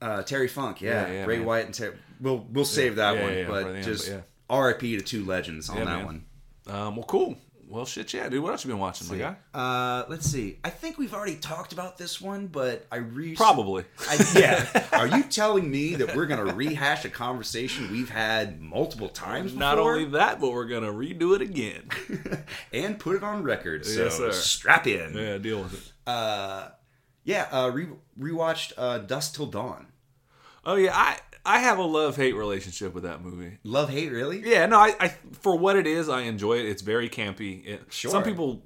Uh, Terry Funk, yeah, Yeah, yeah, Bray man. Wyatt and Terry. We'll we'll save that one, but end, just but R.I.P. to two legends on that man. one. um, well, cool. Well, shit, yeah, dude. What else you been watching, my guy? Uh, let's see. I think we've already talked about this one, but I re Probably. I, yeah. Are you telling me that we're gonna rehash a conversation we've had multiple times before Not only that, but we're gonna redo it again. and put it on record? So Yes, sir. strap in. yeah, deal with it. Uh, yeah. Uh, re- rewatched uh, Dusk Till Dawn. Oh yeah, I I have a love hate relationship with that movie. Love hate really? Yeah, no, I, I for what it is, I enjoy it. It's very campy. It, Sure. Some people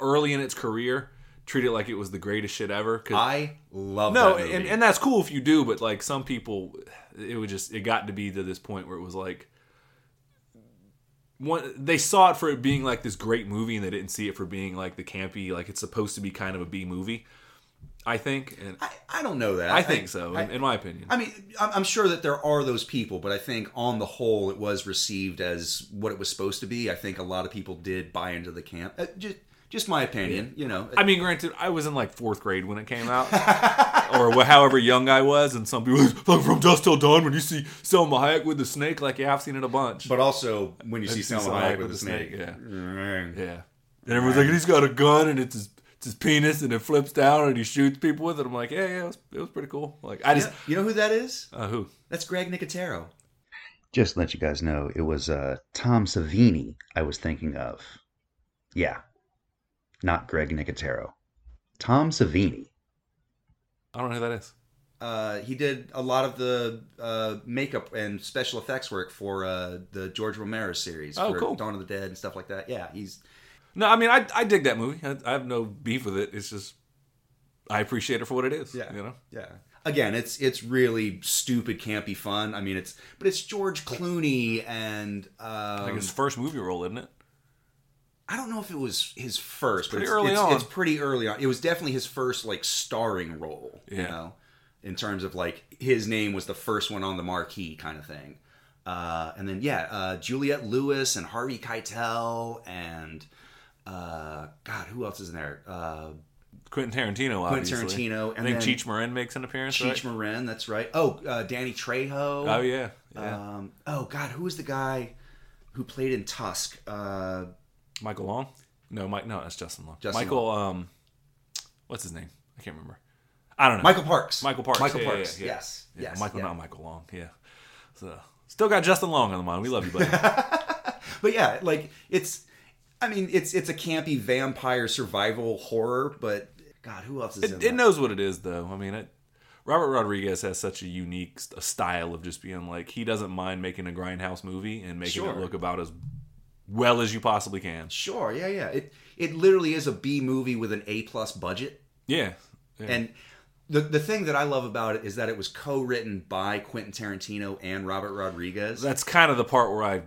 early in its career treat it like it was the greatest shit ever. 'cause- I love no, that movie. and, and that's cool if you do, but like some people, it would just it got to be to this point where it was like. One, they saw it for it being like this great movie, and they didn't see it for being like the campy, like it's supposed to be kind of a B movie. I think, and I, I don't know that. I think so, I- in, in my opinion. I mean, I'm sure that there are those people, but I think on the whole, it was received as what it was supposed to be. I think a lot of people did buy into the camp. Uh, just, just my opinion, you know. I mean, granted, I was in like fourth grade when it came out, or however young I was, and some people like from Dusk Till Dawn when you see Salma Hayek with the snake, like yeah, I've seen it a bunch. but also, when you see see Salma Salma Hayek Hayek with with the snake, snake, yeah. Yeah, and everyone's like, he's got a gun and it's his, it's his penis and it flips down and he shoots people with it. I'm like, yeah, yeah, it was, it was pretty cool. Like I You just, know, you know who that is? uh, who? That's Greg Nicotero. Just to let you guys know, it was uh, Tom Savini I was thinking of. Yeah, not Greg Nicotero. Tom Savini. I don't know who that is. Uh, he did a lot of the uh, makeup and special effects work for uh, the George Romero series, Oh, for cool. Dawn of the Dead and stuff like that. Yeah, he's No, I mean, I I dig that movie. I, I have no beef with it. It's just I appreciate it for what it is. Yeah. you know. Yeah. Again, it's it's really stupid, campy fun. I mean, it's but it's George Clooney and um, Like his first movie role, isn't it? I don't know if it was his first, but pretty it's, early it's, on. it's pretty early on. It was definitely his first like starring role. You Yeah. know, in terms of like his name was the first one on the marquee kind of thing. Uh, and then yeah, uh, Juliette Lewis and Harvey Keitel and uh, God, who else is in there? Uh, Quentin Tarantino, Quentin obviously. Tarantino. I And think then Cheech Marin makes an appearance. Cheech right? Marin. That's right. Oh, uh, Danny Trejo. Oh yeah, yeah. Um, oh God, who was the guy who played in Tusk? Uh, Michael Long? No, Mike. No, that's Justin Long. Justin Michael. Um, what's his name? I can't remember. I don't know. Michael Parks. Michael Parks. Michael Yeah, Parks. yeah. Yes. Yes. Michael, not Michael Long. Yeah. So still got Justin Long on the mind. We love you, buddy. But yeah, like it's. I mean, it's it's a campy vampire survival horror, but God, who else is in it, it knows what it is, though. I mean, it, Robert Rodriguez has such a unique st- style of just being like he doesn't mind making a grindhouse movie and making Sure. it look about as well as you possibly can. Sure, yeah, yeah. It it literally is a B movie with an A plus budget. Yeah. yeah. And the the thing that I love about it is that it was co-written by Quentin Tarantino and Robert Rodriguez. that's kind of the part where I,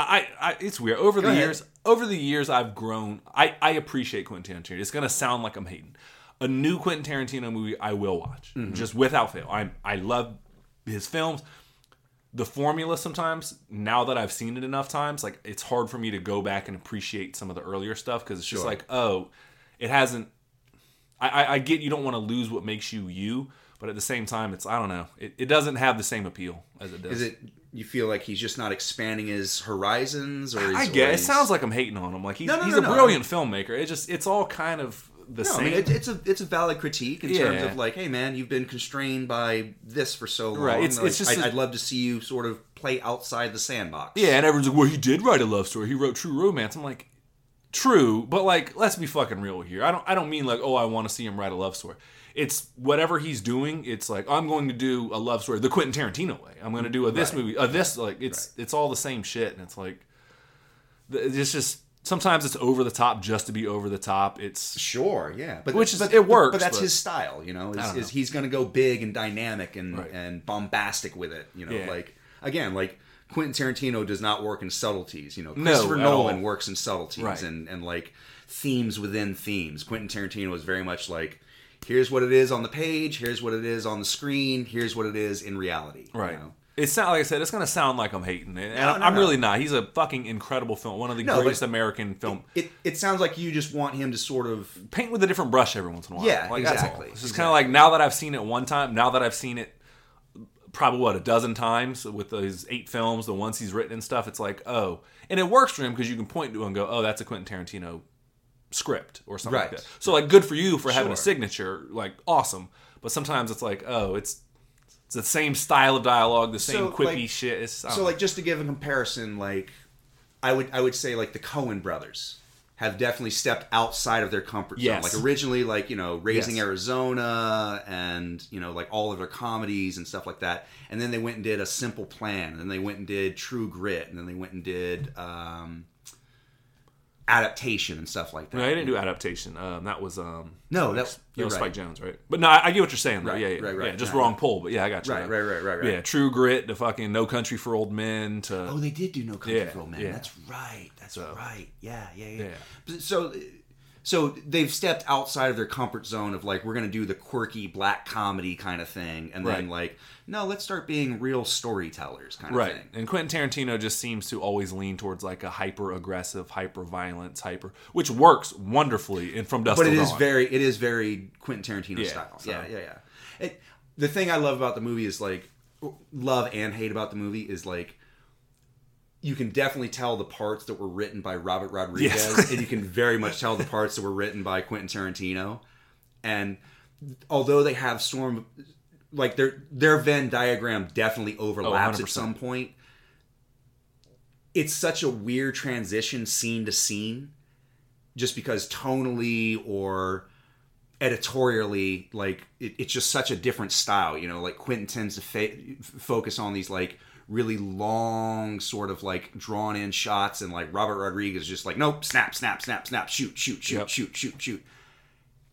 I, I, it's weird. Over the ahead. years, over the years, I've grown. I, I appreciate Quentin Tarantino. It's gonna sound like I'm hating. A new Quentin Tarantino movie, I will watch mm-hmm. just without fail. I'm I love his films. The formula sometimes, now that I've seen it enough times, like it's hard for me to go back and appreciate some of the earlier stuff because it's just Sure. like, oh, it hasn't I, I, I get you don't want to lose what makes you you, but at the same time, it's I don't know. It, it doesn't have the same appeal as it does. Is it you feel like he's just not expanding his horizons, or I he's, get. or It sounds like I'm hating on him. Like he's, No, no, he's no, a no. brilliant filmmaker. It just it's all kind of the No, I same. mean, it, it's a it's a valid critique in terms Yeah. of like, hey man, you've been constrained by this for so long. Right, it's- Like, it's just I'd, a- I'd love to see you sort of play outside the sandbox. yeah, and everyone's like, well, he did write a love story. He wrote True Romance. I'm like, true, but like, let's be fucking real here. I don't I don't mean like, oh, I want to see him write a love story. It's whatever he's doing. It's like I'm going to do a love story the Quentin Tarantino way. I'm going to do a this Right. movie, a this like it's it's all the same shit, and it's like it's just sometimes it's over the top just to be over the top. It's Sure, yeah, but Which is- but, it works, But that's but- his style, you know. Is, don't is he's going to go big and dynamic and Right. and bombastic with it, you know. Yeah. Like again, like Quentin Tarantino does not work in subtleties, you know. No, Christopher at Nolan all. works in subtleties Right. and and like themes within themes. Quentin Tarantino is very much like. Here's what it is on the page. Here's what it is on the screen. Here's what it is in reality. you Right. know? It's not like I said. It's gonna sound like I'm hating it, and No, no, I'm no. really not. He's a fucking incredible film, one of the greatest American film. It it sounds like you just want him to sort of Paint with a different brush every once in a while. Yeah, like, exactly, It's just kind of like now that I've seen it one time. Now that I've seen it probably what a dozen times with those eight films, the ones he's written and stuff. It's like oh, and it works for him because you can point to it and go, oh, that's a Quentin Tarantino script or something like that. So like, good for you for having a signature. Like awesome. But sometimes it's like, oh, it's it's the same style of dialogue, the same So, quippy like- shit. It's, so know. like just to give a comparison like i would i would say like the coen brothers have definitely stepped outside of their comfort Yes. zone like originally like you know raising Yes. arizona and you know like all of their comedies and stuff like that and then they went and did a simple plan and then they went and did true grit and then they went and did um adaptation and stuff like that No, I didn't do adaptation. Um, that was um, no that was right Spike Jonze, right? But no, I, I get what you're saying. Though. Right, yeah, yeah, right, right. yeah. Just Right, wrong right. pull, but yeah, I got you. Right, right, right, right, right. Yeah, True Grit, the fucking No Country for Old Men. To Oh, they did do No Country Yeah, for Old Men. yeah. That's right. That's So- right. Yeah, yeah, yeah. Yeah. So, so they've stepped outside of their comfort zone of like we're gonna do the quirky black comedy kind of thing, and then like no, let's start being real storytellers kind of thing. right, thing. and Quentin Tarantino just seems to always lean towards like a hyper aggressive, hyper violence, hyper, which works wonderfully in From Dust But it is Dawn. very, it is very Quentin Tarantino Yeah, style. so- Yeah, yeah, yeah. It, the thing I love about the movie is like love and hate about the movie is like you can definitely tell the parts that were written by Robert Rodriguez, Yes. and you can very much tell the parts that were written by Quentin Tarantino. And although they have storm, like their their Venn diagram definitely overlaps at some point. It's such a weird transition scene to scene, just because tonally or editorially, like it, it's just such a different style. You know, like Quentin tends to fa- focus on these like really long, sort of like drawn in shots, and like Robert Rodriguez is just like, nope, snap, snap, snap, snap, shoot, shoot, shoot, Yep. shoot, shoot, shoot.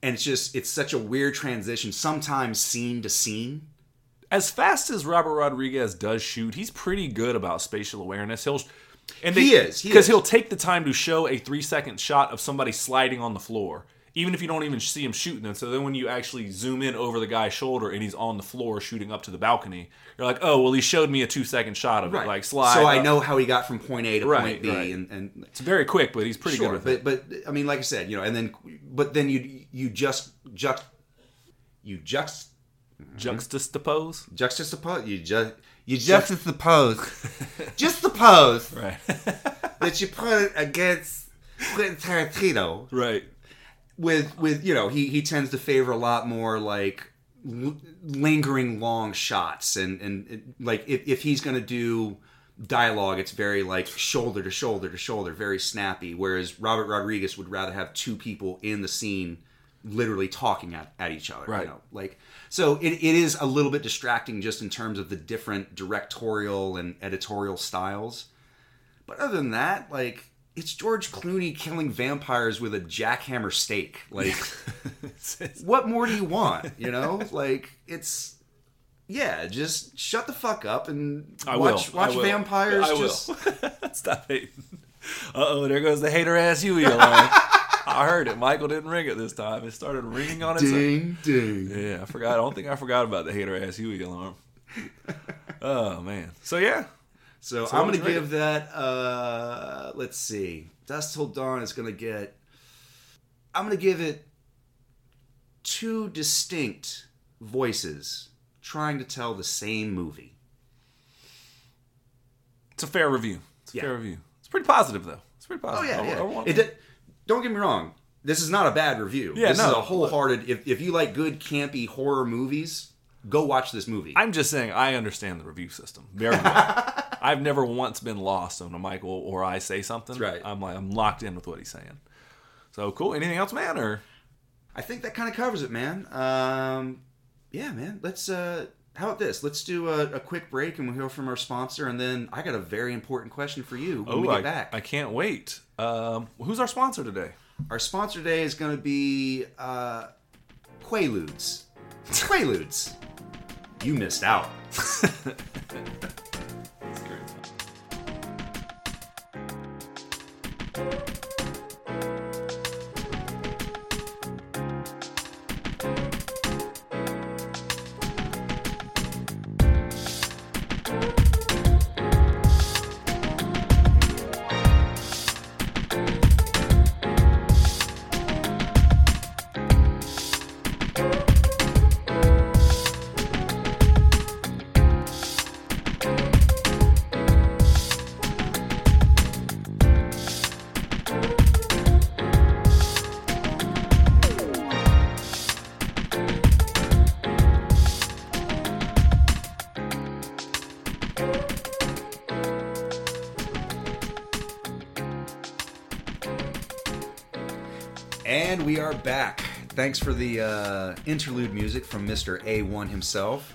And it's just it's such a weird transition, sometimes scene to scene. as fast as Robert Rodriguez does shoot, he's pretty good about spatial awareness. He'll and He is, because is. he'll take the time to show a three second shot of somebody sliding on the floor, even if you don't even see him shooting them. So then when you actually zoom in over the guy's shoulder and he's on the floor shooting up to the balcony, you're like, oh well, he showed me a two second shot of it, like slide. So I know how he got from point A to Right, point B, right. and, and it's very quick, but he's pretty sure, good with but it. but I mean, like I said, you know, and then but then you you just mm-hmm. juxt you juxt Juxtapose, juxtapose you just you juxtapose just suppose right, that you put it against Quentin Tarantino right, with with you know he he tends to favor a lot more like l- lingering long shots and and it- like if, if he's gonna do dialogue it's very like shoulder to shoulder to shoulder very snappy whereas robert rodriguez would rather have two people in the scene literally talking at, at each other Right. you know like so it, it is a little bit distracting just in terms of the different directorial and editorial styles but other than that like it's George Clooney killing vampires with a jackhammer stake. Like, what more do you want? You know, like it's yeah, just shut the fuck up and I watch will. Watch vampires. I will. Stop hating. Uh oh, there goes the hater ass Huey alarm. I heard it. Michael didn't ring it this time. It started ringing on its own. ding ding. Yeah, I forgot. I don't think I forgot about the hater ass Huey alarm. Oh man. So yeah, So, So I'm gonna would give that. uh Let's see, Dusk Till Dawn is gonna get. I'm gonna give it two distinct voices trying to tell the same movie. it's a fair review. It's a Yeah. fair review. It's pretty positive though. It's pretty positive. Oh positive. yeah, I- I yeah. want- It don't get me wrong. This is not a bad review. Yeah, this no. is a wholehearted. If if you like good campy horror movies, go watch this movie. I'm just saying I understand the review system very well. I've never once been lost on a Michael or I say something. That's right. I'm like I'm locked in with what he's saying. So cool. Anything else, man? Or I think that kind of covers it, man. Um, yeah, man. Let's. Uh, how about this? Let's do a, a quick break and we'll hear from our sponsor, and then I got a very important question for you when we get Oh, I, back. I can't wait. Um, who's our sponsor today? Our sponsor today is going to be uh, Quaaludes. Quaaludes. You missed out. And we are back. Thanks for the uh, interlude music from Mr. A1 himself.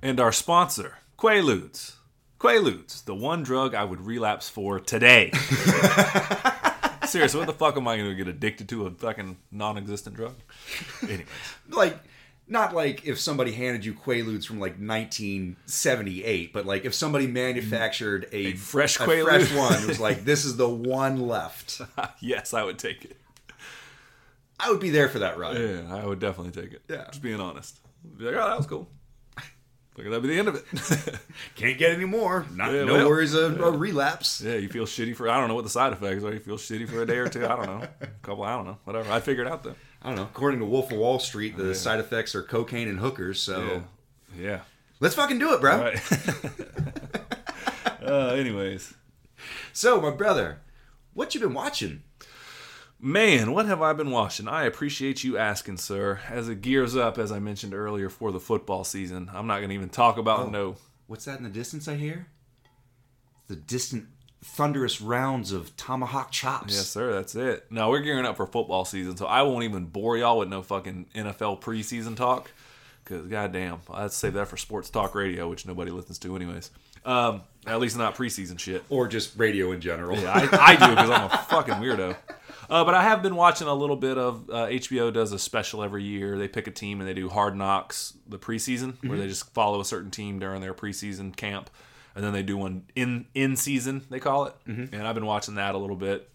And our sponsor, Quaaludes. Quaaludes, the one drug I would relapse for today. Seriously, what the fuck am I going to get addicted to? A fucking non-existent drug? Anyways, Like, not like if somebody handed you Quaaludes from like 1978, but like if somebody manufactured a, A fresh a Quaalude. fresh one, it was like, this is the one left. yes, I would take it. I would be there for that ride. Yeah, I would definitely take it. Yeah. just being honest. Be like, oh, that was cool. Look, that'd be the end of it. Can't get any more. Not, Yeah, no well, worries of a relapse. yeah, you feel shitty for I don't know what the side effects are. You feel shitty for a day or two. I don't know, a couple. I don't know. Whatever. I figured out though. I don't know. According to Wolf of Wall Street, the side effects are cocaine and hookers. So Yeah, yeah. let's fucking do it, bro. Right. uh, anyways, So, my brother, what you been watching? Man, what have I been watching? I appreciate you asking, sir. As it gears up, as I mentioned earlier, for the football season, I'm not going to even talk about Oh. no. What's that in the distance I hear? The distant, thunderous rounds of tomahawk chops. Yes, sir. That's it. No, we're gearing up for football season, so I won't even bore y'all with no fucking NFL preseason talk. Because goddamn, I'd save that for sports talk radio, which nobody listens to, anyways. Um, at least not preseason shit. Or just radio in general. Yeah, I, I do because I'm a fucking weirdo. Uh, but I have been watching a little bit of uh, HBO does a special every year. They pick a team and they do Hard Knocks the preseason, where they just follow a certain team during their preseason camp, and then they do one in in season they call it. And I've been watching that a little bit.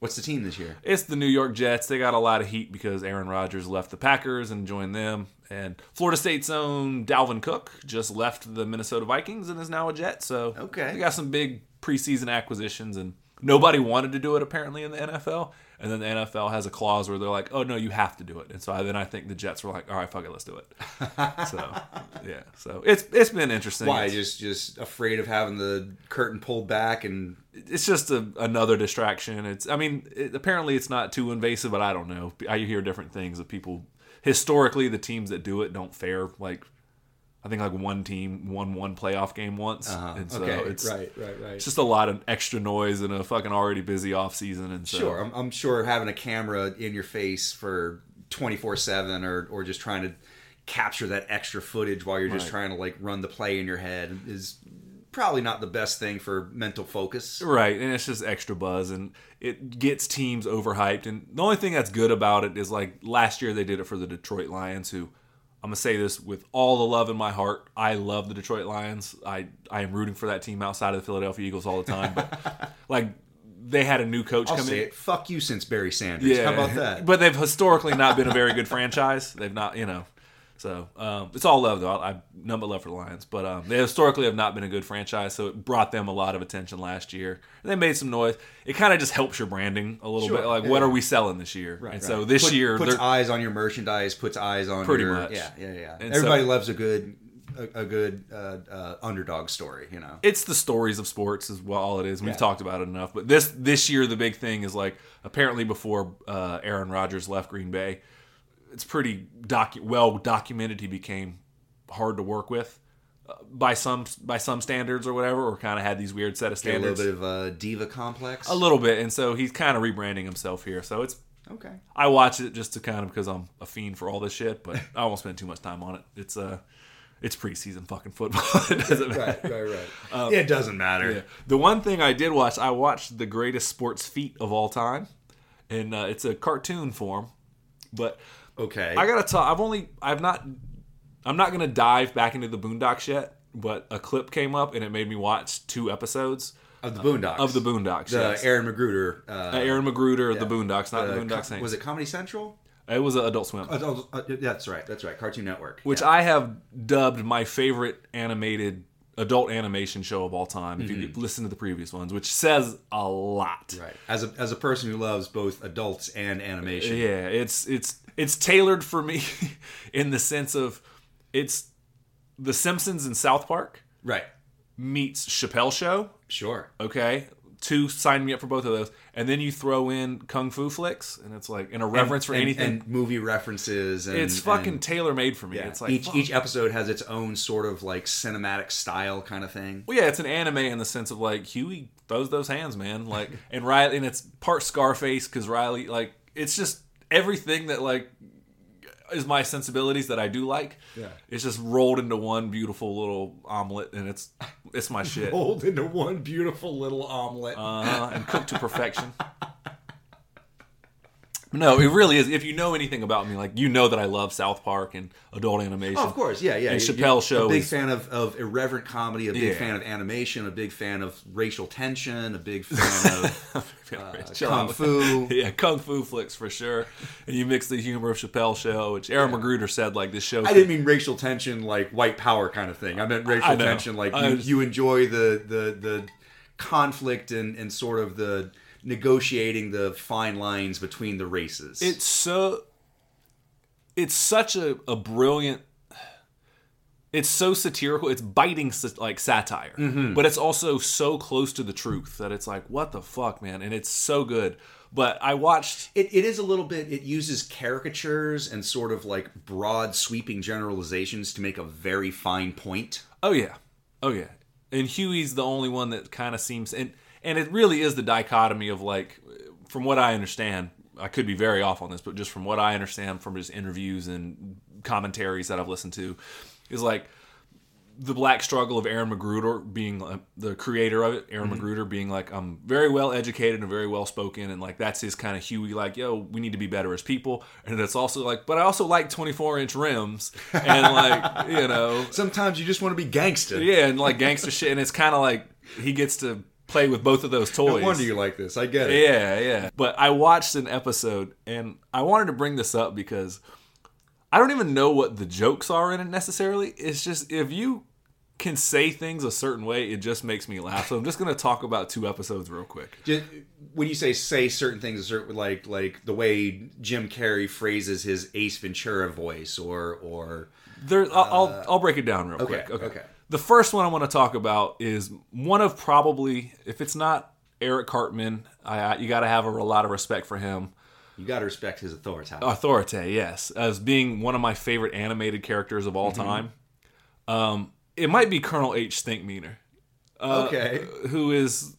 What's the team this year? It's the New York Jets. They got a lot of heat because Aaron Rodgers left the Packers and joined them. And Florida State's own Dalvin Cook just left the Minnesota Vikings and is now a Jet. So Okay. they got some big preseason acquisitions, and nobody wanted to do it apparently in the NFL. And then the NFL has a clause where they're like, "Oh no, you have to do it." And so I, then I think the Jets were like, "All right, fuck it, let's do it." so yeah, so it's it's been interesting. Why? It's- Just just afraid of having the curtain pulled back and it's just a, another distraction. It's, I mean, it, apparently it's not too invasive, but I don't know. I hear different things of people. Historically, the teams that do it don't fare. Like, I think like one team won one playoff game once, and so it's Uh-huh. right, right, right. it's just a lot of extra noise in a fucking already busy off season. And so, Sure, I'm, I'm sure having a camera in your face for 24 seven, or or just trying to capture that extra footage while you're just Right. trying to like run the play in your head is probably not the best thing for mental focus. Right, and it's just extra buzz, and it gets teams overhyped. And the only thing that's good about it is like last year they did it for the Detroit Lions, who I'm gonna say this with all the love in my heart. I love the Detroit Lions. I I am rooting for that team outside of the Philadelphia Eagles all the time, but like they had a new coach coming. I'll come say in. it. Fuck you since Barry Sanders. Yeah. How about that? But they've historically not been a very good franchise. They've not, you know. So um, it's all love though. I, I none but love for the Lions, but um, they historically have not been a good franchise. So it brought them a lot of attention last year. And they made some noise. It kind of just helps your branding a little Sure, bit. Like, yeah. what are we selling this year? and so this Put- year, puts eyes on your merchandise, puts eyes on Pretty your, much. Yeah, yeah, yeah. And Everybody so- loves a good a, a good uh, uh, underdog story. You know. it's the stories of sports is what all it is. We've Yeah. talked about it enough. But this this year the big thing is like apparently before uh, Aaron Rodgers left Green Bay, it's pretty docu- well documented he became hard to work with uh, by some by some standards or whatever, or kind of had these weird set of Get a little bit of a diva complex. A little bit, and so he's kind of rebranding himself here. So it's Okay. I watch it just to kind of because I'm a fiend for all this shit, but I won't spend too much time on it. It's uh it's preseason fucking football. it doesn't matter. Right, right, right. it doesn't matter. Um, Yeah. The one thing I did watch, I watched the greatest sports feat of all time, and uh, it's a cartoon form. But Okay. I gotta tell. I've only, I've not, I'm not gonna dive back into the Boondocks yet. But a clip came up and it made me watch two episodes of the Boondocks. of the Boondocks. the yes. Aaron McGruder. Uh, Uh, Aaron McGruder of the Boondocks, not uh, the Boondocks co- Saints. Was it Comedy Central? It was Adult Swim, oh, uh, that's right. That's right. Cartoon Network. which Yeah. I have dubbed my favorite animated adult animation show of all time. If Mm-hmm. you listen to the previous ones, which says a lot. right as a as a person who loves both adults and animation. Yeah, it's it's it's tailored for me in the sense of it's The Simpsons and South Park Right. meets Chappelle Show. Sure. Okay, two sign me up for both of those, and then you throw in kung fu flicks, and it's like in a reverence for And- anything. and movie references. And, it's fucking tailor made for me. yeah. It's like each fuck. each episode has its own sort of like cinematic style kind of thing. Well, yeah, it's an anime in the sense of like Huey throws those hands, man. Like, and Riley, and it's part Scarface because Riley, like, it's just everything that like is my sensibilities that I do like. Yeah. it's just rolled into one beautiful little omelet, and it's it's my shit. Rolled into one beautiful little omelet. Uh, and cooked to perfection. No, it really is. If you know anything about me, like you know that I love South Park and adult animation. Oh, of course, yeah, yeah. And Chappelle Show A big is- fan of, of irreverent comedy, a big Yeah. fan of animation, a big fan of racial tension, a big fan of uh, Chill kung fu. yeah, kung fu flicks for sure. And you mix the humor of Chappelle Show, which Aaron McGruder said like this show. I didn't mean racial tension like white power kind of thing. I meant racial I tension like you, was- you enjoy the the the conflict and and sort of the negotiating the fine lines between the races. It's so. It's such a, a brilliant. It's so satirical. It's biting like satire, Mm-hmm. but it's also so close to the truth that it's like, what the fuck, man? And it's so good. But I watched. It, it is a little bit it uses caricatures and sort of like broad sweeping generalizations to make a very fine point Oh yeah, oh yeah. And Huey's the only one that kind of seems and and it really is the dichotomy of like, from what I understand, I could be very off on this, but just from what I understand from just interviews and commentaries that I've listened to, is like the black struggle of Aaron McGruder being uh, the creator of it. Aaron McGruder being like, I'm very well educated and very well spoken, and like that's his kind of Huey. Like, yo, we need to be better as people, and it's also like, but I also like 24 inch rims, and like you know, sometimes you just want to be gangster yeah, and like gangster shit, and it's kind of like he gets to play with both of those toys. no wonder you like this i get it Yeah, yeah. But I watched an episode, and I wanted to bring this up because I don't even know what the jokes are in it necessarily. It's just if you can say things a certain way, it just makes me laugh. So I'm just gonna talk about two episodes real quick. Just, when you say say certain things, like like the way Jim Carrey phrases his Ace Ventura voice, or or There, I'll, I'll uh, I'll break it down real okay, quick. Okay. okay. The first one I want to talk about is one of probably, if it's not Eric Cartman, I, you got to have a, lot of respect for him. you got to respect his authority. Authority, yes, as being one of my favorite animated characters of all Mm-hmm. time. Um, it might be Colonel H. Stinkmeaner, okay. who is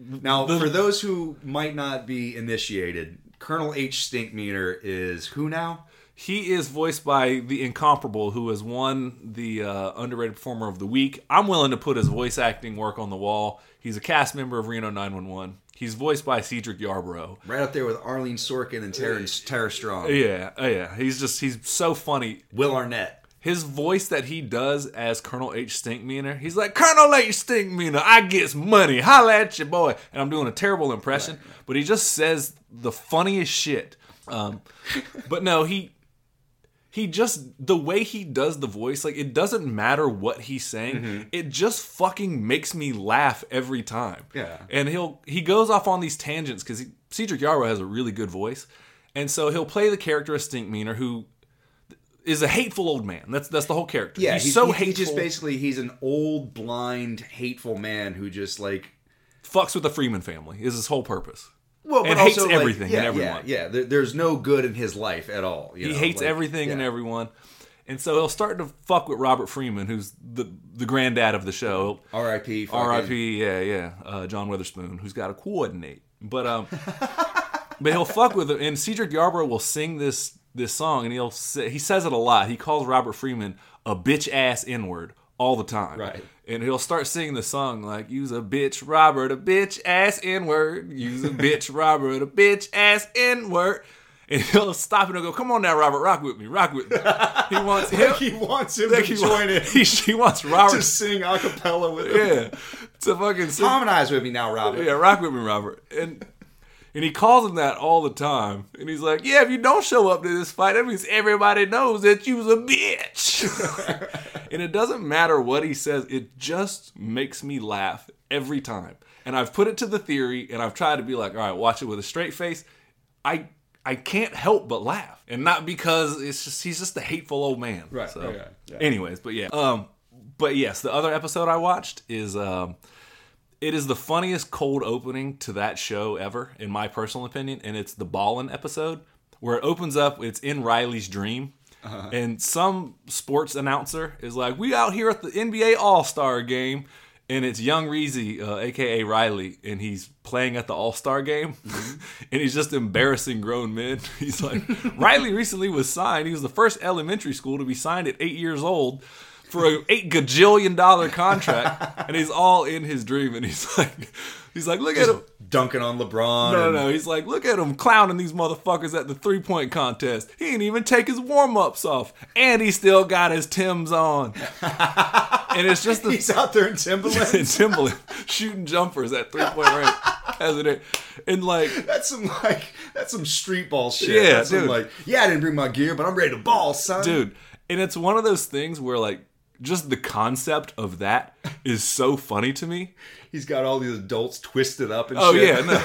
Now, for those who might not be initiated, Colonel H. Stinkmeaner is who now? He is voiced by the incomparable, who has won the uh, underrated performer of the week. I'm willing to put his voice acting work on the wall. He's a cast member of Reno 911. He's voiced by Cedric Yarbrough. Right up there with Arleen Sorkin and Tara, Tara Strong. Yeah, oh yeah. He's just he's so funny. Will Arnett. His voice that he does as Colonel H. Stinkmeaner, he's like, Colonel H. Stinkmeaner, I gets money. Holla at your boy. And I'm doing a terrible impression, but he just says the funniest shit. Um, but no, he he just the way he does the voice, like it doesn't matter what he's saying, Mm-hmm. it just fucking makes me laugh every time. Yeah. and he'll he goes off on these tangents because Cedric Yarbrough has a really good voice, and so he'll play the character of Stinkmeaner who is a hateful old man. That's that's the whole character. Yeah, he's, he's, so he, hateful. he just basically he's an old, blind, hateful man who just like fucks with the Freeman family. Is his whole purpose. Well, but And hates everything yeah, and everyone. Yeah, yeah. There, there's no good in his life at all. you He know, hates like, everything and everyone. And so he'll start to fuck with Robert Freeman, who's the the granddad of the show. R.I.P. R.I.P. Yeah, yeah. Uh, John Witherspoon, who's got to coordinate. But um, but he'll fuck with him. And Cedric Yarbrough will sing this this song, and he'll say, he says it a lot. He calls Robert Freeman a bitch ass n word all the time. Right. And he'll start singing the song like, "Use a bitch, Robert, a bitch ass n word. Use a bitch, Robert, a bitch ass n word." And he'll stop and he'll go, "Come on now, Robert, rock with me, rock with me." He wants him. He wants him like to join in He, he wants Robert. to sing a cappella with him. yeah, to fucking sing. Harmonize with me now, Robert. Yeah, rock with me, Robert. And and he calls him that all the time. And he's like, Yeah, if you don't show up to this fight, that means everybody knows that you was a bitch. and it doesn't matter what he says, it just makes me laugh every time. And I've put it to the theory and I've tried to be like, all right, watch it with a straight face. I I can't help but laugh. And not because it's just he's just a hateful old man. Right, So right, right, yeah. anyways, but yeah. Um but yes, the other episode I watched is um it is the funniest cold opening to that show ever, in my personal opinion, and it's the Ballin episode where it opens up. It's in Riley's dream, and some sports announcer is like, "We out here at the NBA All Star game." And it's young Reezy, uh, aka Riley, and he's playing at the All Star game, and he's just embarrassing grown men. He's like, Riley recently was signed. He was the first elementary school to be signed at eight years old for a eight gajillion dollar contract, and he's all in his dream, and he's like, he's like, look at him. Dunking on LeBron. No, and- no, he's like, look at him clowning these motherfuckers at the three point contest. He ain't even take his warm ups off, and he still got his Tim's on. and it's just the He's out there in Timberland. in Timberland shooting jumpers at three point range, as it and like That's some like that's some street ball shit. Yeah, that's some, dude. like yeah, I didn't bring my gear, but I'm ready to ball, son. dude and it's one of those things where like just the concept of that is so funny to me he's got all these adults twisted up and oh shit. yeah no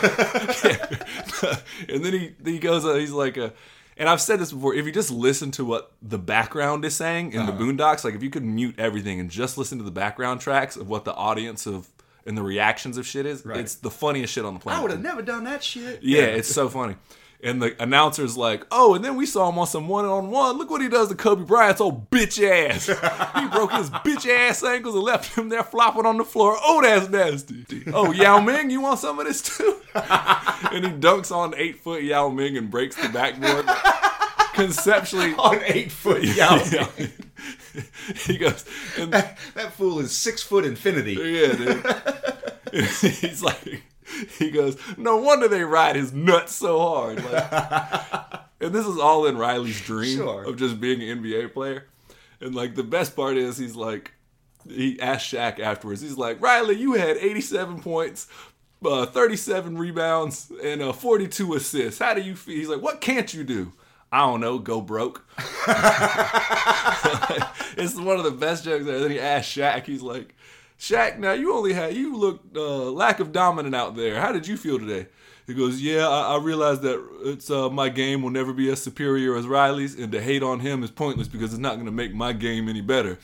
Yeah. and then he he goes uh, he's like a and I've said this before. If you just listen to what the background is saying in Uh-huh. the Boondocks, like if you could mute everything and just listen to the background tracks of what the audience of and the reactions of shit is, Right. it's the funniest shit on the planet. I would have never done that shit. Yeah, it's so funny. And the announcer's like, "Oh, and then we saw him on some one-on-one. Look what he does to Kobe Bryant's old bitch ass. he broke his bitch ass ankles and left him there flopping on the floor. Oh, that's nasty. Oh, Yao Ming, you want some of this too? and he dunks on eight-foot Yao Ming and breaks the backboard. Conceptually, on eight foot Yao. Yeah. he goes, and That fool is six foot infinity. yeah, dude. He's like, he goes, no wonder they ride his nuts so hard. Like, and this is all in Riley's dream Sure. of just being an NBA player. And like the best part is he's like, he asked Shaq afterwards. He's like, Riley, you had 87 points. Uh, 37 rebounds and uh, 42 assists. How do you feel? He's like, what can't you do? I don't know. Go broke. it's one of the best jokes ever. Then he asked Shaq, he's like, Shaq, now you only had, you looked uh, lack of dominant out there. How did you feel today? He goes, yeah, I, I realize that it's uh, my game will never be as superior as Riley's, and to hate on him is pointless because it's not going to make my game any better.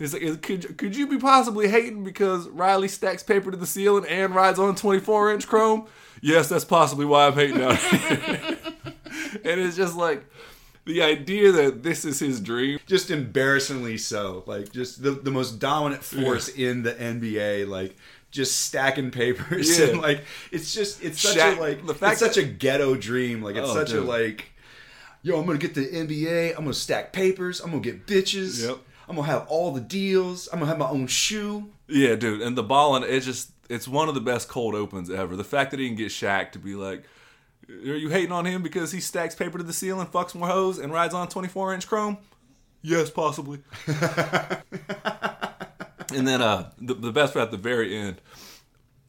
He's like, could, could you be possibly hating because Riley stacks paper to the ceiling and rides on 24 inch chrome? Yes, that's possibly why I'm hating out and it's just like the idea that this is his dream. Just embarrassingly so. Like just the, the most dominant force in the NBA. Like just stacking papers Yeah. and like it's just it's such a like the fact it's such a ghetto dream. Like it's Oh, such dude. a like yo, I'm gonna get the NBA. I'm gonna stack papers. I'm gonna get bitches. Yep. I'm gonna have all the deals. I'm gonna have my own shoe. Yeah, dude, and the ball and it just it's one of the best cold opens ever. The fact that he can get Shaq to be like, "Are you hating on him because he stacks paper to the ceiling, fucks more hoes, and rides on 24 inch chrome?" Yes, possibly. and then uh, the the best part at the very end,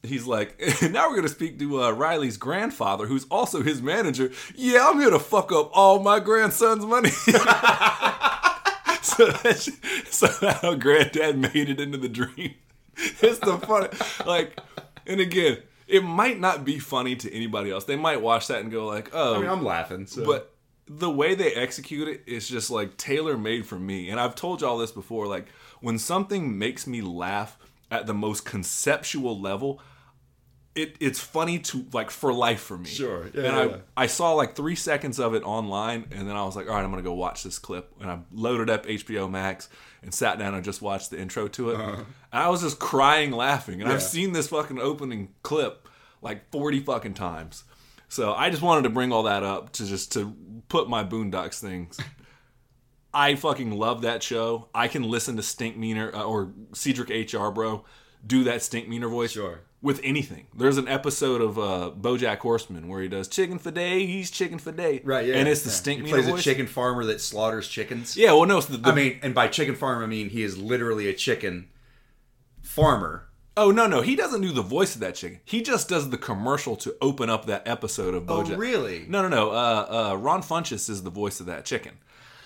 he's like, "Now we're gonna speak to uh, Riley's grandfather, who's also his manager. Yeah, I'm here to fuck up all my grandson's money." so that's somehow granddad made it into the dream. It's the funny, like, and again, it might not be funny to anybody else. They might watch that and go like, "Oh," I mean, I'm laughing. So. but the way they execute it is just like tailor made for me. And I've told y'all this before. Like when something makes me laugh at the most conceptual level, it it's funny to like for life for me. Sure. Yeah, and I yeah. I saw like three seconds of it online, and then I was like, all right, I'm gonna go watch this clip. And I loaded up HBO Max and sat down and just watched the intro to it. And I was just crying laughing. And I've Uh-huh. Seen this fucking opening clip like 40 fucking times. So I just wanted to bring all that up to just to put my Boondocks things. I fucking love that show. I can listen to Stinkmeaner uh, or Cedric HR, bro, do that Stinkmeaner voice Sure. With anything. There's an episode of uh, BoJack Horseman where he does chicken for day, he's chicken for day, right, yeah. and it's the yeah. Stink He plays voice. a chicken farmer that slaughters chickens. Yeah, well, no, it's the, the I mean, and by chicken farmer, I mean he is literally a chicken farmer. oh no, no, he doesn't do the voice of that chicken. He just does the commercial to open up that episode of BoJack. Oh, really? No, no, no. Uh, uh, Ron Funches is the voice of that chicken.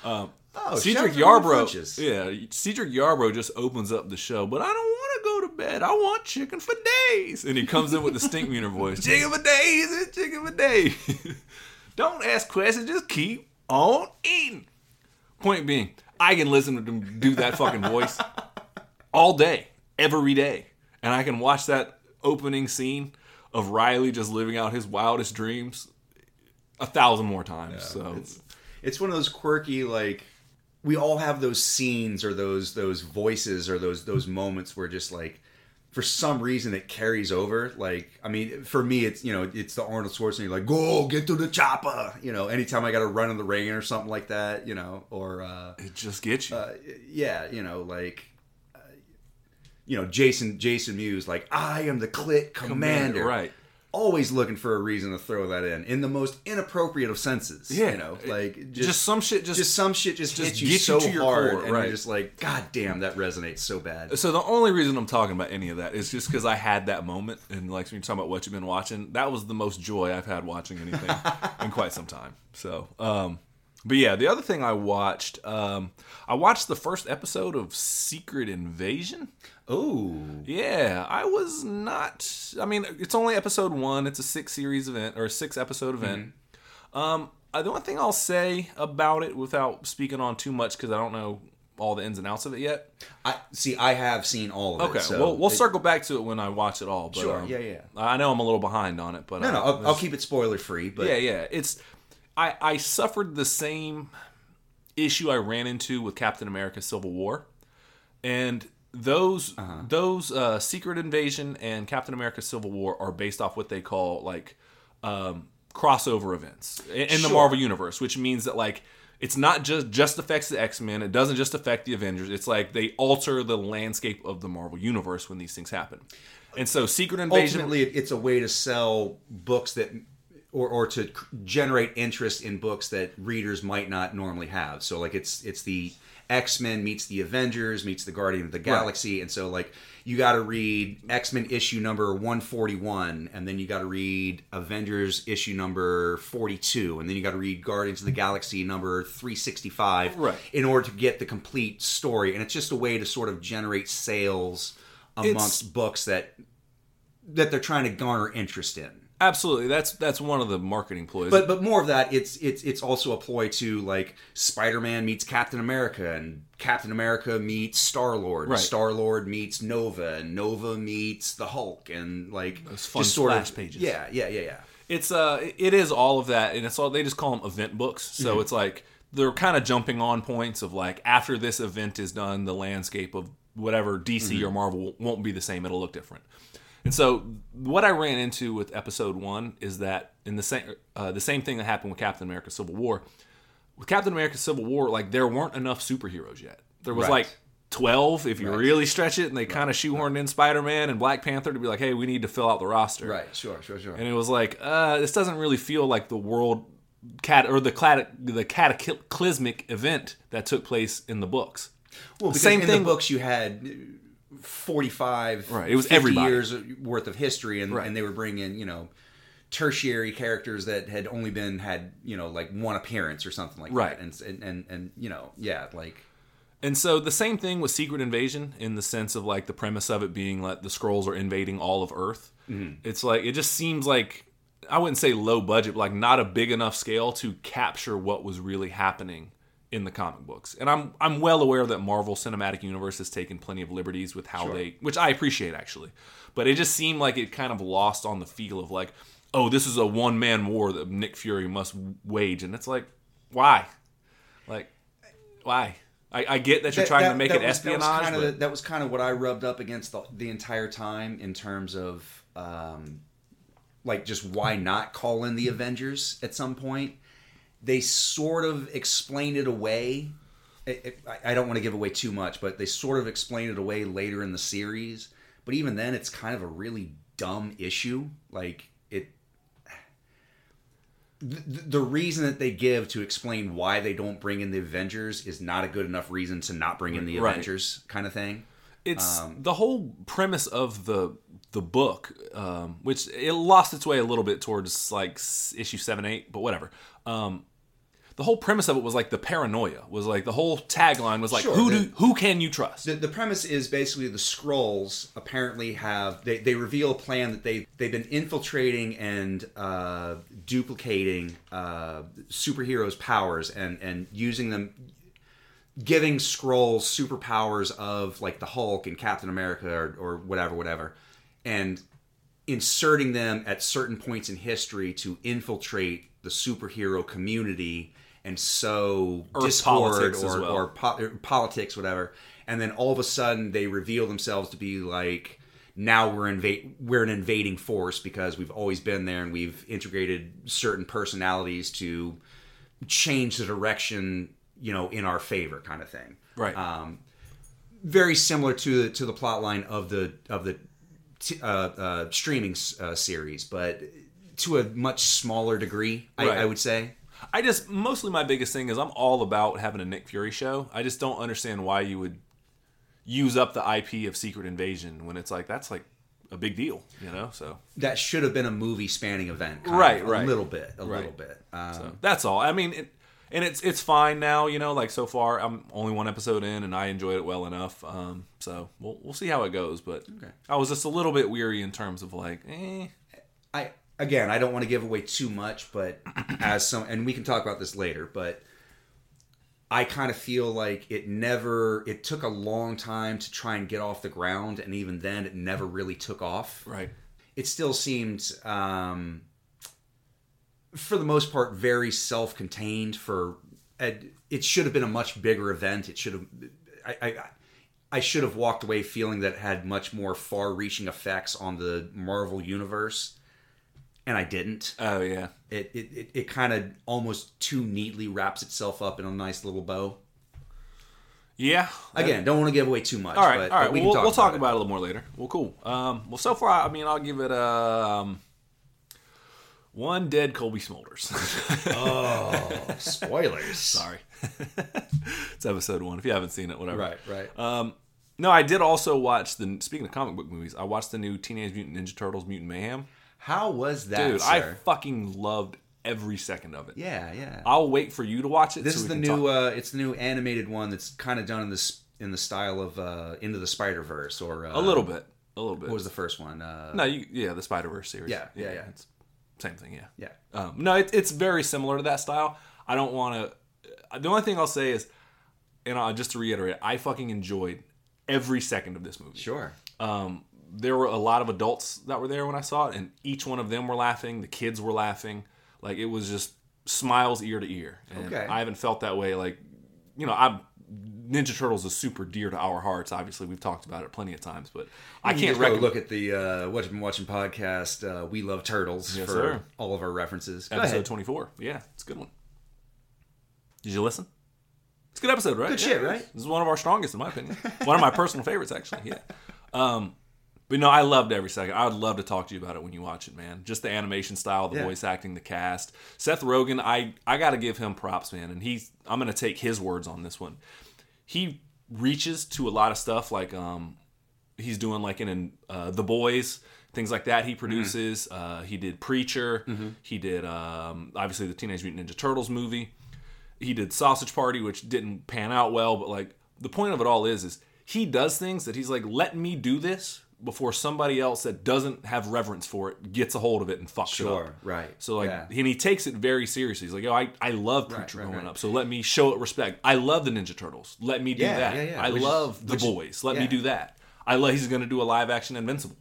Um, Oh, Cedric shout out to Ron Yarbrough, yeah, Cedric Yarbrough just opens up the show, but I don't go to bed. I want chicken for days, and he comes in with the Stinkmeaner voice, chicken for days, it's chicken for days. don't ask questions, just keep on eating. Point being, I can listen to them do that fucking voice all day, every day, and I can watch that opening scene of Riley just living out his wildest dreams a thousand more times. so It's it's one of those quirky like we all have those scenes or those those voices or those those moments where just like for some reason it carries over. Like I mean, for me, it's you know it's the Arnold Schwarzenegger like go get to the chopper. You know, anytime I got to run in the rain or something like that. You know, or uh, it just gets you. uh, yeah, you know, like. uh, You know, Jason Jason Mewes, like I am the Clit Commander, right. Always looking for a reason to throw that in, in the most inappropriate of senses. Yeah. you know, like just, some shit just, just some shit just, just hits you get you so to your hard, core, and right. you're just like, God damn, that resonates so bad. so the only reason I'm talking about any of that is just because I had that moment and like when you're talking about what you've been watching, that was the most joy I've had watching anything in quite some time. So um but yeah, the other thing I watched, um, I watched the first episode of Secret Invasion. Oh, Yeah, I was not. I mean, it's only episode one. It's a six series event or a six episode event. Um, uh, the only thing I'll say about it, without speaking on too much, because I don't know all the ins and outs of it yet. I see. I have seen all of Okay, it. Okay, so well, we'll it- circle back to it when I watch it all. But, Sure, um, yeah, yeah. I know I'm a little behind on it, but No, uh, no, I'll, I'll keep it spoiler free. But yeah, yeah. It's I I suffered the same issue I ran into with Captain America: Civil War, and those Uh-huh. those uh, Secret Invasion and Captain America: Civil War are based off what they call like um, crossover events in, in the Marvel universe, which means that like. It's not just just affects the X Men. It doesn't just affect the Avengers. It's like they alter the landscape of the Marvel universe when these things happen. And so, Secret Invasion. ultimately, it's a way to sell books that, or or to generate interest in books that readers might not normally have. So, like, it's it's the X Men meets the Avengers meets the Guardian of the Galaxy, and so like you got to read X Men issue number one forty one, and then you got to read Avengers issue number forty two, and then you got to read Guardians of the Galaxy number three sixty five, Right. in order to get the complete story. And it's just a way to sort of generate sales amongst books that that they're trying to garner interest in. Absolutely, that's that's one of the marketing ploys. But but more of that, it's it's it's also a ploy to like Spider-Man meets Captain America and Captain America meets Star Lord, Right. Star Lord meets Nova, and Nova meets the Hulk, and like Those fun just sort of pages. Yeah, yeah, yeah, yeah. it's uh it is all of that and it's all they just call them event books so Mm-hmm. it's like they're kind of jumping on points of like after this event is done the landscape of whatever dc Mm-hmm. or marvel won't be the same it'll look different and so what i ran into with episode one is that in the same uh, the same thing that happened with captain america civil war with Captain America: Civil War, like there weren't enough superheroes yet. There was Right. like twelve if you Right. really stretch it, and they kind of shoehorned in Spider Man and Black Panther to be like, hey, we need to fill out the roster. Right. Sure. Sure. Sure. And it was like, uh, this doesn't really feel like the world cat or the clat- the cataclysmic event that took place in the books. Well, because same in thing- the books you had 45 Right, it was 50 everybody. years worth of history and, Right. and they were bringing you know tertiary characters that had only been had you know like one appearance or something like Right. that and, and and and you know yeah like And so the same thing with Secret Invasion in the sense of like the premise of it being like the Skrulls are invading all of Earth. Mm-hmm. It's like it just seems like I wouldn't say low budget, but like not a big enough scale to capture what was really happening in the comic books. And I'm I'm well aware that Marvel Cinematic Universe has taken plenty of liberties with how they which I appreciate actually. But it just seemed like it kind of lost on the feel of like, oh, this is a one man war that Nick Fury must wage. And it's like, why? Like, why? I, I get that you're That- trying that- to make it was- that was espionage, kinda but the- that was kind of what I rubbed up against the, the entire time in terms of um, like just why not call in the Avengers at some point. They sort of explain it away. It- it- I- I don't want to give away too much, but they sort of explain it away later in the series. But even then, it's kind of a really dumb issue. Like it, the, the reason that they give to explain why they don't bring in the Avengers is not a good enough reason to not bring in the Right. Avengers, kind of thing. it's um, the whole premise of the the book, um, which it lost its way a little bit towards like issue seven, eight, but whatever. Um, the whole premise of it was like the paranoia was like the whole tagline was like Sure, who the- do who can you trust? The, the premise is basically the Skrulls apparently have they, they reveal a plan that they they've been infiltrating and uh, duplicating uh, superheroes' powers and and using them giving Skrulls superpowers of like the Hulk and Captain America or, or whatever whatever and inserting them at certain points in history to infiltrate the superhero community and sow Earth discord politics or, well. or po- or politics, whatever. And then all of a sudden they reveal themselves to be like, now we're invade we're an invading force because we've always been there and we've integrated certain personalities to change the direction, you know, in our favor, kind of thing. right. Um, very similar to the to the plot line of the of the t- uh, uh, streaming uh, series, but to a much smaller degree, I, Right. I would say. I just mostly my biggest thing is I'm all about having a Nick Fury show. I just don't understand why you would use up the IP of Secret Invasion when it's like that's like a big deal, you know? So that should have been a movie spanning event, kind Right, of, a little bit, a Right. little bit. Um, So that's all. I mean, it, and it's it's fine now. You know, like so far, I'm only one episode in, and I enjoyed it well enough. Um, so we'll we'll see how it goes. But Okay. I was just a little bit weary in terms of like, eh. I again, I don't want to give away too much, but as some, and we can talk about this later, but I kind of feel like it never. It took a long time to try and get off the ground, and even then, it never really took off. Right. It still seemed, um, for the most part, very self-contained. For it should have been a much bigger event. It should have. I, I, I should have walked away feeling that it had much more far-reaching effects on the Marvel universe, and I didn't. Oh yeah. It it, it, it kind of almost too neatly wraps itself up in a nice little bow. Yeah. Again, don't want to give away too much. All right. but, all right. we we'll can we'll talk it. about it a little more later. Well, cool. Um, well, so far, I mean, I'll give it a um, one dead Cobie Smulders. Oh, spoilers! Sorry. it's episode one. If you haven't seen it, whatever. Right, right. Um, no, I did also watch the. Speaking of comic book movies, I watched the new Teenage Mutant Ninja Turtles: Mutant Mayhem. How was that, Dude, I fucking loved every second of it. yeah, yeah. I'll wait for you to watch it. this so is the new. talk- Uh, it's the new animated one that's kind of done in this in the style of uh, Into the Spider Verse or uh, a little bit. A little bit. What was the first one? Uh, no, you, yeah, the Spider Verse series. Yeah, yeah, yeah. It's same thing. Yeah. Yeah. Um, no, it, it's very similar to that style. I don't want to. The only thing I'll say is, and uh, just to reiterate, I fucking enjoyed every second of this movie. Sure. Um, there were a lot of adults that were there when I saw it, and each one of them were laughing. The kids were laughing. Like it was just smiles ear to ear. And Okay. I haven't felt that way. Like, you know, I'm Ninja Turtles is super dear to our hearts. Obviously, we've talked about it plenty of times, but I can't recommend. look at the uh, what you've been watching podcast. Uh, we love turtles Yes, for sir. all of our references. Go Episode 24. Yeah, it's a good one. Did you listen? It's a good episode, right? Good shit, right? This is one of our strongest, in my opinion. one of my personal favorites, actually. Yeah. Um, but no, I loved every second. I would love to talk to you about it when you watch it, man. Just the animation style, the Yeah. voice acting, the cast. Seth Rogen, I I got to give him props, man. And he's I'm gonna take his words on this one. He reaches to a lot of stuff, like um, he's doing like in uh, the boys things like that he produces uh, he did preacher he did um, obviously the teenage mutant ninja turtles movie he did sausage party which didn't pan out well but like the point of it all is is he does things that he's like let me do this before somebody else that doesn't have reverence for it gets a hold of it and fucks it up Sure, right. so like, Yeah. and he takes it very seriously. He's like, "Yo, I, I love Preacher right, growing right. up, so let me show it respect. I love the Ninja Turtles. Let me do Yeah, that. yeah. I Which is- love the which boys. Let me do that. I love. He's going to do a live action Invincible.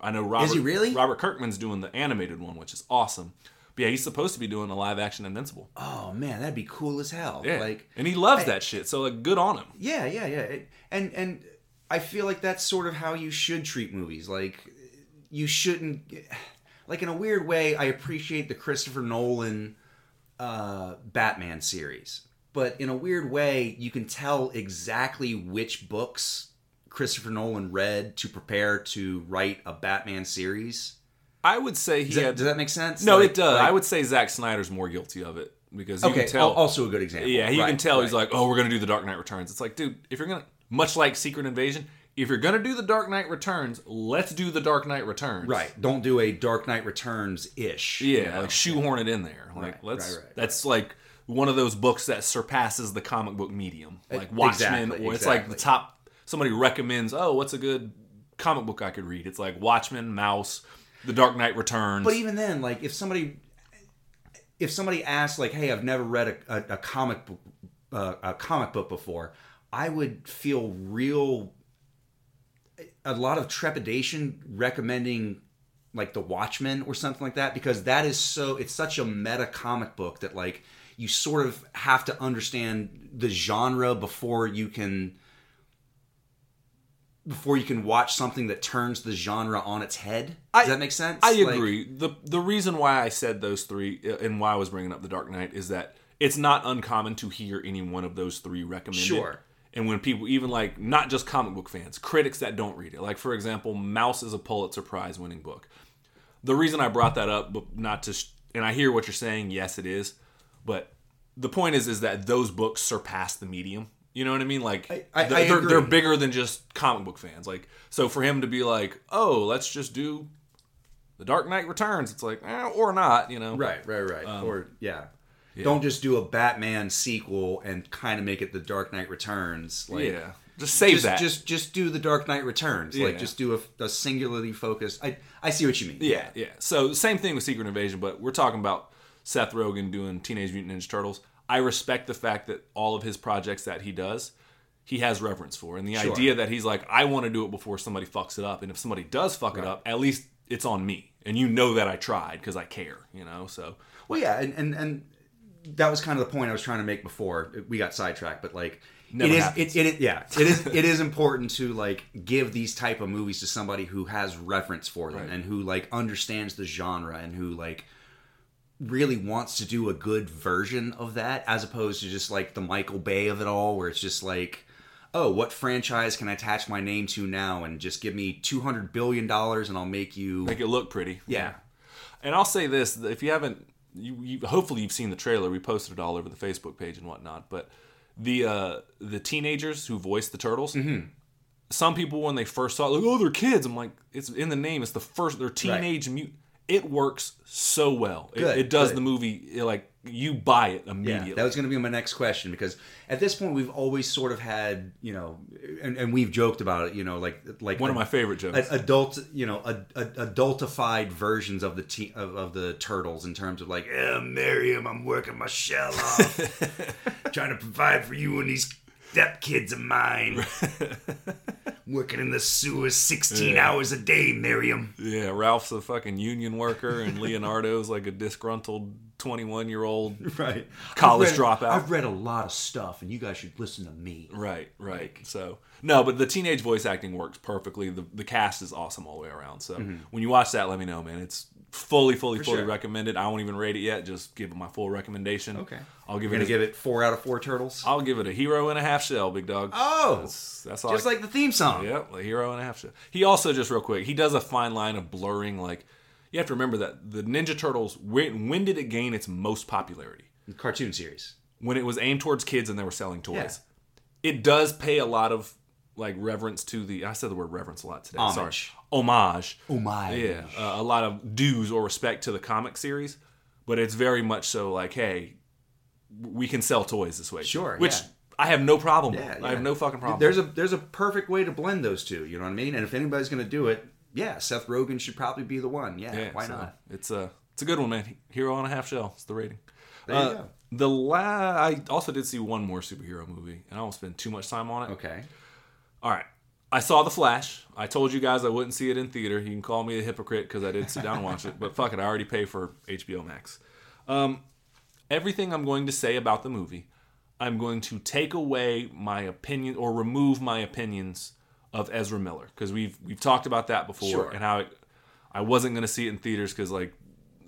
I know Robert. Is he really? Robert Kirkman's doing the animated one, which is awesome. But yeah, he's supposed to be doing a live action Invincible. Oh man, that'd be cool as hell. Yeah, Like, and he loves I- that shit. So like, good on him. yeah, yeah, yeah. It- And and I feel like that's sort of how you should treat movies. Like, you shouldn't. Like in a weird way, I appreciate the Christopher Nolan uh, Batman series, but in a weird way, you can tell exactly which books Christopher Nolan read to prepare to write a Batman series. I would say he Does that, had. does that make sense? no, Like- it does. like- I would say Zack Snyder's more guilty of it because you Okay, can tell. also a good example. Yeah, you can Right, tell he's like, oh, we're gonna do the Dark Knight Returns. It's like, dude, if you're gonna, much like Secret Invasion, if you're gonna do the Dark Knight Returns, let's do the Dark Knight Returns. Right. Don't do a Dark Knight Returns ish. Yeah, like shoehorn it in there. Like Right, let's. right, right, that's like one of those books that surpasses the comic book medium, like Watchmen, exactly, or it's like the top. Somebody recommends, oh, what's a good comic book I could read? It's like Watchmen, Maus, The Dark Knight Returns. But even then, like if somebody if somebody asks like, "Hey, I've never read a, a, a comic book uh, a comic book before," I would feel real a lot of trepidation recommending like The Watchmen or something like that because that is so it's such a meta comic book that like you sort of have to understand the genre before you can before you can watch something that turns the genre on its head. Does I- that make sense? I Like- agree. the The reason why I said those three uh, and why I was bringing up the Dark Knight is that it's not uncommon to hear any one of those three recommended. Sure. And when people, even like not just comic book fans, critics that don't read it, like for example, Maus is a Pulitzer Prize winning book. The reason I brought that up, but not to, sh- and I hear what you're saying. Yes, it is, but the point is, is that those books surpass the medium. You know what I mean? Like I- I they're, they're, agree. they're bigger than just comic book fans. Like so, for him to be like, "Oh, let's just do the Dark Knight Returns," it's like, eh, or not, you know? Right, right, right. Um, or yeah. Don't just do a Batman sequel and kind of make it the Dark Knight Returns. Like, yeah, just save just, that. Just just do the Dark Knight Returns. Yeah. Like just do a, a singularly focused. I I see what you mean. Yeah, yeah. So same thing with Secret Invasion, but we're talking about Seth Rogen doing Teenage Mutant Ninja Turtles. I respect the fact that all of his projects that he does, he has reverence for, and the Sure. idea that he's like, I want to do it before somebody fucks it up, and if somebody does fuck it up, at least it's on me, and you know that I tried because I care, you know. So Well, yeah, and, and and that was kind of the point I was trying to make before we got sidetracked. But like, Never it is, happens. it, it, yeah, it is, it is important to like give these type of movies to somebody who has reference for them Right. and who like understands the genre and who like really wants to do a good version of that, as opposed to just like the Michael Bay of it all, where it's just like. Oh, what franchise can I attach my name to now and just give me two hundred billion dollars and I'll make you make it look pretty. yeah And I'll say this: if you haven't, you, you hopefully you've seen the trailer. We posted it all over the Facebook page and whatnot. But the uh, the teenagers who voiced the turtles, Mm-hmm. some people when they first saw it, like, oh, they're kids. I'm like, it's in the name. It's the first. They're teenage mute. It works so well. It, Good, it does good. the movie it, like you buy it immediately. Yeah, that was going to be my next question because at this point we've always sort of had, you know, and, and we've joked about it, you know, like like One of my favorite jokes. adult, you know, a, a, adultified versions of the te- of, of the turtles in terms of like, eh, Miriam, I'm working my shell off, trying to provide for you and these step kids of mine. working in the sewers 16 hours a day, Miriam. yeah, Ralph's a fucking union worker, and Leonardo's like a disgruntled 21 year old. Right, College I've read- dropout. I've read a lot of stuff, and you guys should listen to me. Right, right. so no, but the teenage voice acting works perfectly. The the cast is awesome all the way around. So Mm-hmm. when you watch that, let me know, man. It's fully, fully, For fully sure. recommend it. I won't even rate it yet. Just give it my full recommendation. Okay. I'll give You're it. gonna A, give it four out of four turtles. I'll give it a hero and a half shell, big dog. oh, that's, that's all. just I, like the theme song. Yep, a hero and a half shell. He also just real quick. He does a fine line of blurring. Like you have to remember that the Ninja Turtles. When, when did it gain its most popularity? The cartoon series. when it was aimed towards kids and they were selling toys. It does pay a lot of like reverence to the. I said the word reverence a lot today. Homage. Sorry, homage. Homage. Yeah, uh, a lot of dues or respect to the comic series, but it's very much so like, hey, we can sell toys this way. Sure, which yeah. I have no problem Yeah, with. yeah. I have no fucking problem. There's a there's a perfect way to blend those two. You know what I mean? And if anybody's gonna do it, yeah, Seth Rogen should probably be the one. Yeah, why so not? It's a it's a good one, man. Hero on a half shell. It's the rating. There you Uh, go. The la- I also did see one more superhero movie, and I won't spend too much time on it. Okay. All right. I saw The Flash. I told you guys I wouldn't see it in theater. You can call me a hypocrite because I did sit down and watch it, but fuck it, I already pay for HBO Max. Um, everything I'm going to say about the movie, I'm going to take away my opinion or remove my opinions of Ezra Miller because we've we've talked about that before Sure. and how it, I wasn't going to see it in theaters because like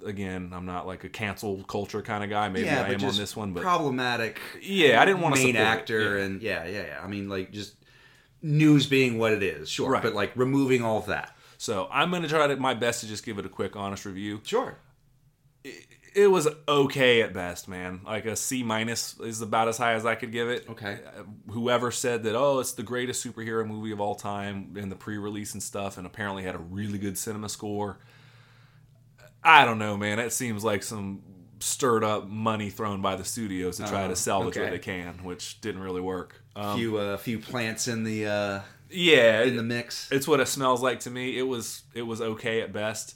again I'm not like a cancel culture kind of guy. Maybe yeah, I am on this one, but problematic. yeah, I didn't want to main actor Yeah. and yeah, yeah, yeah. I mean, like just news being what it is, sure, Right. but like removing all of that. So I'm going to try to my best to just give it a quick, honest review. Sure. It was okay at best, man. Like a C minus is about as high as I could give it. Okay. Uh, Whoever said that, oh, it's the greatest superhero movie of all time in the pre-release and stuff, and apparently had a really good cinema score. I don't know, man. That seems like some stirred up money thrown by the studios to try Oh, to salvage what okay. they can, which didn't really work. A Um, few uh, few plants in the uh, yeah, in the mix. it's what it smells like to me. It was it was okay at best.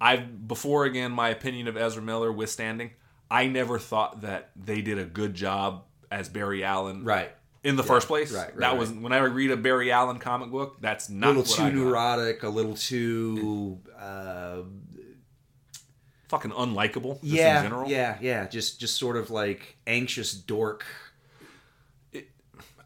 I before again my opinion of Ezra Miller withstanding, I never thought that they did a good job as Barry Allen Right. in the first place. right, right, that right. was when I read a Barry Allen comic book. That's A not little what too neurotic, a little too uh, Fucking unlikable. Just yeah, in general. yeah, yeah. Just just sort of like anxious dork.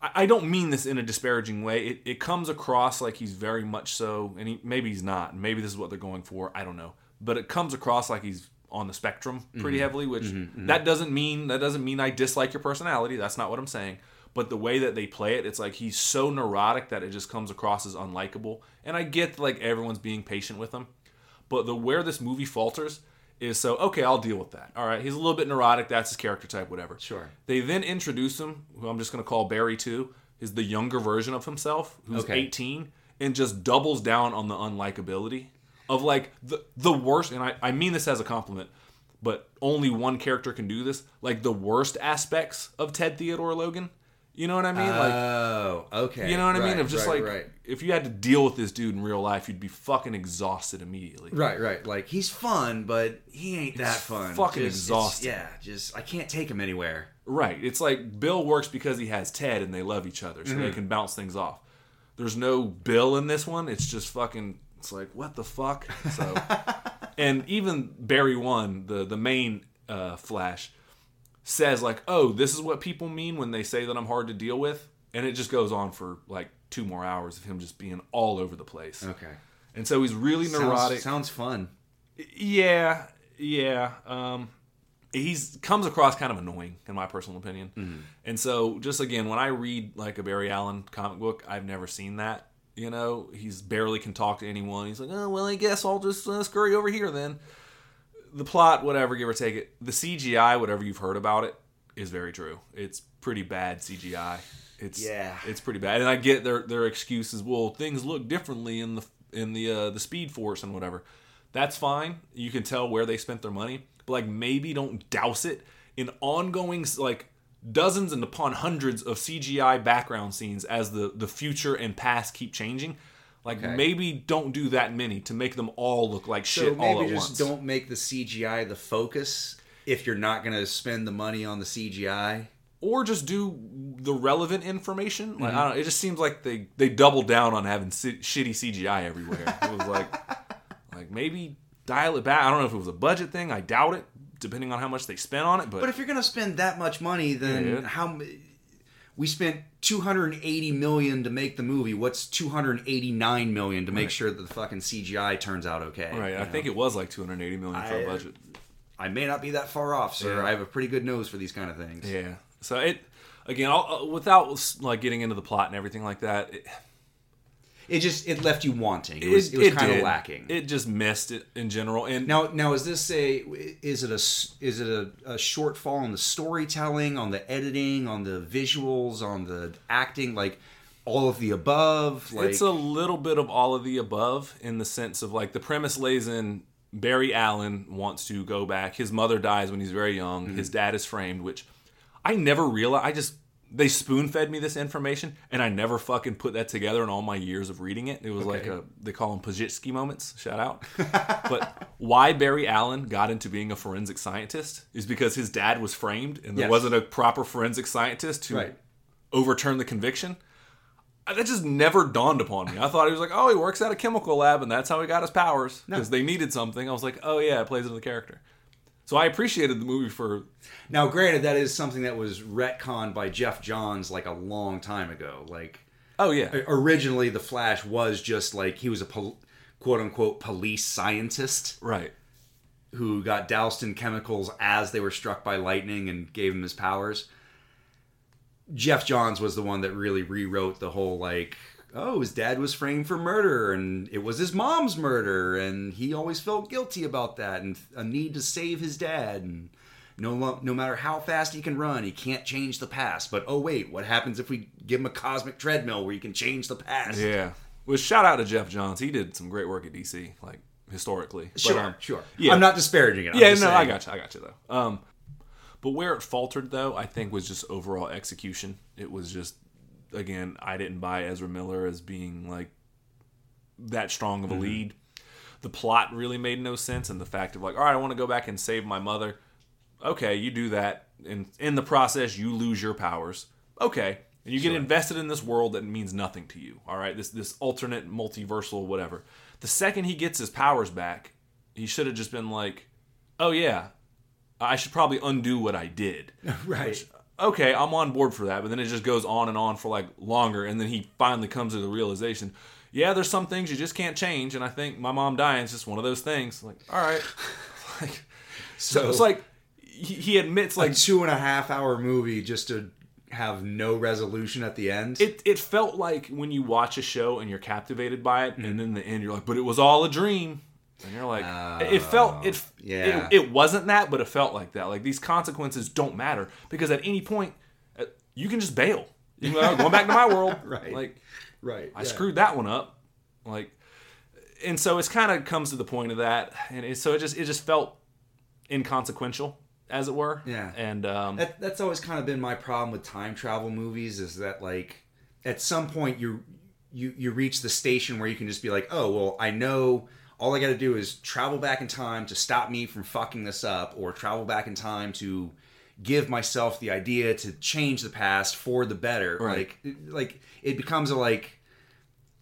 I I don't mean this in a disparaging way. It, it comes across like he's very much so, and he, maybe he's not. Maybe this is what they're going for. I don't know. But it comes across like he's on the spectrum pretty mm-hmm. heavily, which mm-hmm, mm-hmm. that doesn't mean that doesn't mean I dislike your personality. That's not what I'm saying. But the way that they play it, it's like he's so neurotic that it just comes across as unlikable. And I get like everyone's being patient with him, but the where this movie falters is so okay. I'll deal with that. All right, he's a little bit neurotic. That's his character type. Whatever. Sure. They then introduce him, who I'm just going to call Barry 2, is the younger version of himself, who's Okay. 18, and just doubles down on the unlikability of like the, the worst. And I, I mean this as a compliment, but only one character can do this. Like the worst aspects of Ted Theodore Logan. You know what I mean? like, oh, okay. you know what I mean? Right, Of just right, like, right. if you had to deal with this dude in real life, you'd be fucking exhausted immediately. Right, right. Like he's fun, but he ain't that fun. fucking Just- exhausting. Yeah, just I can't take him anywhere. Right. It's like Bill works because he has Ted and they love each other, so Mm-hmm. they can bounce things off. There's no Bill in this one. It's just fucking. It's like what the fuck. So, and even Barry One, the the main uh, Flash, says like, "Oh, this is what people mean when they say that I'm hard to deal with," and it just goes on for like two more hours of him just being all over the place. Okay. And so he's really neurotic. Sounds, sounds fun. Yeah, yeah. Um, he's comes across kind of annoying in my personal opinion. Mm-hmm. And so, just again, when I read like a Barry Allen comic book, I've never seen that. You know, he's barely can talk to anyone. He's like, oh well, I guess I'll just uh, scurry over here then. The plot, whatever, give or take it. The CGI, whatever you've heard about it, is very true. It's pretty bad CGI. It's Yeah. it's pretty bad. And I get their their excuses. Well, things look differently in the in the uh, the Speed Force and whatever. That's fine. You can tell where they spent their money, but like maybe don't douse it in ongoing like dozens and upon hundreds of CGI background scenes as the the future and past keep changing. Like Okay. maybe don't do that many to make them all look like So shit all maybe at just once. don't make the CGI the focus if you're not going to spend the money on the CGI. or just do the relevant information. Like Mm-hmm. I don't know, it just seems like they they doubled down on having si- shitty CGI everywhere. It was like like maybe dial it back. I don't know if it was a budget thing. I doubt it, depending on how much they spent on it. But, But if you're going to spend that much money, then Yeah. how we spent 280 million to make the movie. What's 289 million to make sure that the fucking CGI turns out okay? Right. I know? think it was like 280 million for I- a budget. I may not be that far off, sir. Yeah. I have a pretty good nose for these kind of things. Yeah. So it again, I'll, uh, without like getting into the plot and everything like that, it, It just it left you wanting. It was, it, was kind of lacking. It just missed it in general. And now, now is this a is it a is it a, a shortfall on the storytelling, on the editing, on the visuals, on the acting, like all of the above? Like, it's a little bit of all of the above in the sense of like the premise lays in Barry Allen wants to go back. His mother dies when he's very young. Mm-hmm. His dad is framed, which I never realized. I just they spoon fed me this information, and I never fucking put that together in all my years of reading it. It was like a they call them Pajitsky moments. Shout out. but why Barry Allen got into being a forensic scientist is because his dad was framed, and there Yes. wasn't a proper forensic scientist to Right. overturn the conviction. Uh, That just never dawned upon me. I thought he was like, oh, he works at a chemical lab, and that's how he got his powers because they needed something. I was like, oh yeah, it plays into the character. So I appreciated the movie for Now, granted, that is something that was retconned by Geoff Johns like a long time ago. Like oh yeah, originally, the Flash was just like he was a pol- quote unquote police scientist right. who got doused in chemicals as they were struck by lightning and gave him his powers. Geoff Johns was the one that really rewrote the whole like, oh, his dad was framed for murder and it was his mom's murder and he always felt guilty about that and a need to save his dad and no no matter how fast he can run, he can't change the past. But oh wait, what happens if we give him a cosmic treadmill where he can change the past? Yeah. Well, shout out to Geoff Johns. He did some great work at DC, like historically. But, Sure, um, sure. Yeah. I'm not disparaging it. I'm yeah, no, just I got you. I got you though. Um, but where it faltered though, I think was just overall execution. It was just again, I didn't buy Ezra Miller as being like that strong Mm-hmm. of a lead. The plot really made no sense, and the fact of like, all right, I want to go back and save my mother. Okay, you do that, and in the process, you lose your powers. Okay, and you get invested in this world that means nothing to you. All right, this this alternate multiversal whatever. The second he gets his powers back, he should have just been like, oh yeah, I should probably undo what I did. Right. Okay, I'm on board for that. But then it just goes on and on for like longer, and then he finally comes to the realization, yeah, there's some things you just can't change, and I think my mom dying is just one of those things. Like, all right, like, so, So- it's like he, he admits like a two and a half hour movie just to have no resolution at the end. it it felt like when you watch a show and you're captivated by it, Mm-hmm. and then the end you're like, but it was all a dream. And you're like, it felt it, Oh, yeah. it. It wasn't that, but it felt like that. Like these consequences don't matter because at any point uh, you can just bail. You "Oh, going back to my world. Right. Like right. I screwed that one up. Like, and so it's kind of comes to the point of that, and it, so it just it just felt inconsequential, as it were. Yeah. And um, That, that's always kind of been my problem with time travel movies is that like at some point you you you reach the station where you can just be like, oh well, I know all I got to do is travel back in time to stop me from fucking this up, or travel back in time to give myself the idea to change the past for the better. Right. Like like it becomes a like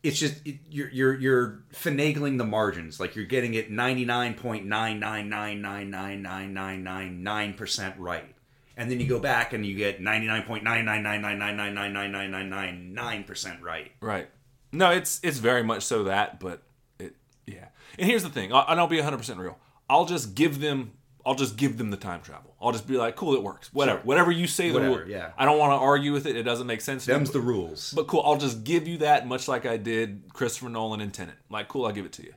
it's just it, you're you're you're finagling the margins. Like you're getting it ninety nine point nine nine nine nine nine nine nine nine nine percent right, and then you go back and you get ninety nine point nine nine nine nine nine nine nine nine nine nine nine nine percent right. Right. No, it's it's very much so that, but. And here's the thing, I- and I'll be 100 percent real. I'll just give them. I'll just give them the time travel. I'll just be like, cool, it works. Whatever, Sure. whatever you say. The Whatever, rule. yeah. I don't want to argue with it. It doesn't make sense. to me, Them's the rules. But cool, I'll just give you that, much like I did Christopher Nolan and Tenet. Like, cool, I'll give it to you.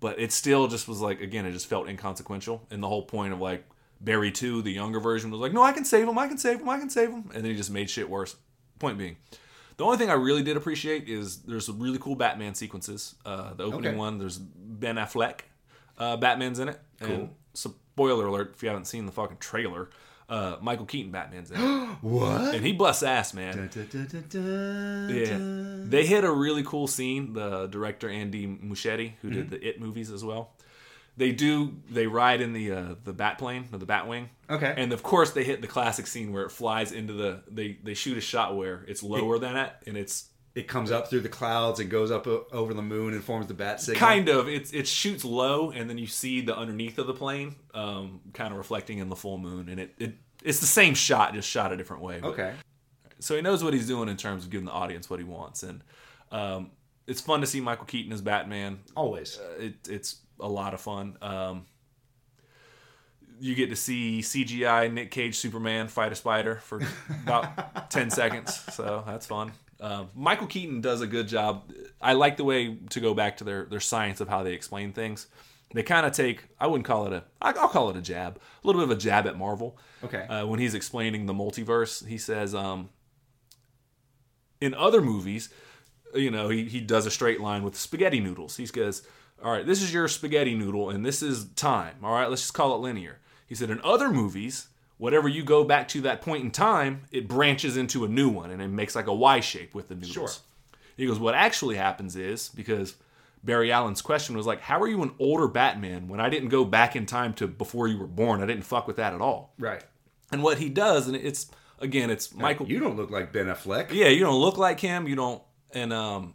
But it still just was like, again, it just felt inconsequential. And the whole point of like Barry 2, the younger version, was like, no, I can save him, I can save him, I can save him. And then he just made shit worse. Point being, the only thing I really did appreciate is there's some really cool Batman sequences. Uh, the opening Okay. one, there's Ben Affleck. Uh, Batman's in it. Cool. And spoiler alert, if you haven't seen the fucking trailer, uh, Michael Keaton Batman's in it. what? and he busts ass, man. Yeah, they hit a really cool scene. The director Andy Muschietti, who did the It movies as well, they do they ride in the uh, the bat plane or the bat wing. Okay. and of course they hit the classic scene where it flies into the they they shoot a shot where it's lower than it and it's It comes up through the clouds and goes up o- over the moon and forms the bat signal. kind of it's it shoots low and then you see the underneath of the plane um, kind of reflecting in the full moon and it, it it's the same shot just shot a different way. but- Okay. So he knows what he's doing in terms of giving the audience what he wants, and um, it's fun to see Michael Keaton as Batman. Always. Uh, it, it's a lot of fun. Um, you get to see CGI Nick Cage Superman fight a spider for about 10 seconds. So that's fun. Um, Michael Keaton does a good job. I like the way to go back to their, their science of how they explain things. They kind of take, I wouldn't call it a, I'll call it a jab, a little bit of a jab at Marvel. Okay. Uh, when he's explaining the multiverse, he says, um, in other movies, you know, he, he does a straight line with spaghetti noodles. He goes, all right, this is your spaghetti noodle and this is time. All right, let's just call it linear. He said, in other movies, whatever you go back to that point in time, it branches into a new one and it makes like a Y shape with the noodles. Sure. He goes, what actually happens is because Barry Allen's question was like, how are you an older Batman when I didn't go back in time to before you were born? I didn't fuck with that at all. Right. And what he does, and it's again, it's Michael. You don't look like Ben Affleck. Yeah, you don't look like him. You don't, and um,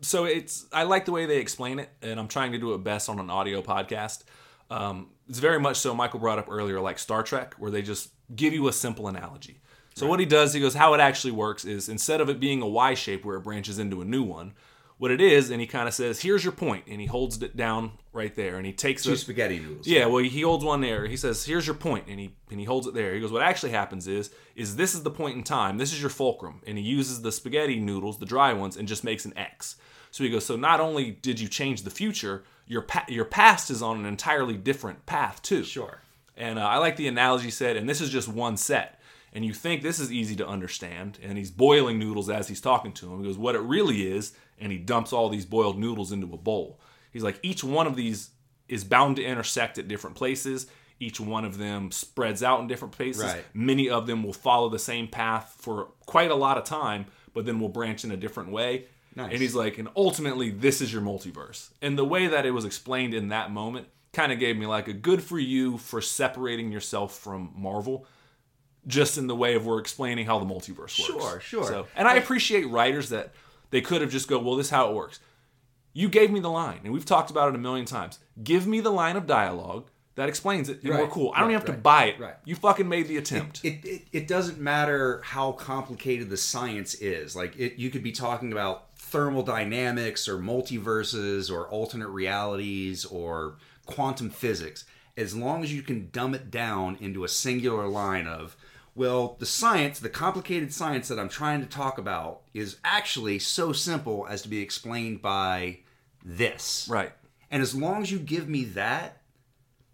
so it's. I like the way they explain it, and I'm trying to do it best on an audio podcast. Um, it's very much so. Michael brought up earlier, like Star Trek, where they just give you a simple analogy. So what he does, he goes, how it actually works is instead of it being a Y shape where it branches into a new one, what it is, and he kind of says, "Here's your point," and he holds it down right there, and he takes Two it. spaghetti noodles. Yeah, well, he holds one there. He says, "Here's your point," and he and he holds it there. He goes, "What actually happens is, is this is the point in time. This is your fulcrum," and he uses the spaghetti noodles, the dry ones, and just makes an X. So he goes, "So not only did you change the future, your pa- your past is on an entirely different path too." Sure. And uh, I like the analogy said, and this is just one set. And you think this is easy to understand, and he's boiling noodles as he's talking to him. He goes, What it really is, and he dumps all these boiled noodles into a bowl. He's like, Each one of these is bound to intersect at different places. Each one of them spreads out in different places. Right. Many of them will follow the same path for quite a lot of time, but then will branch in a different way. Nice. And he's like, and ultimately, this is your multiverse. And the way that it was explained in that moment kind of gave me like a good for you for separating yourself from Marvel, just in the way of we're explaining how the multiverse works. Sure, sure. So, and I appreciate writers that they could have just go, well, this is how it works. You gave me the line, and we've talked about it a million times. Give me the line of dialogue that explains it, and we're cool. I don't right, even have to buy it. right. You fucking made the attempt. It, it, it doesn't matter how complicated the science is. Like it, you could be talking about thermodynamics or multiverses or alternate realities or quantum physics. As long as you can dumb it down into a singular line of, well, the science, the complicated science that I'm trying to talk about is actually so simple as to be explained by this. right. And as long as you give me that,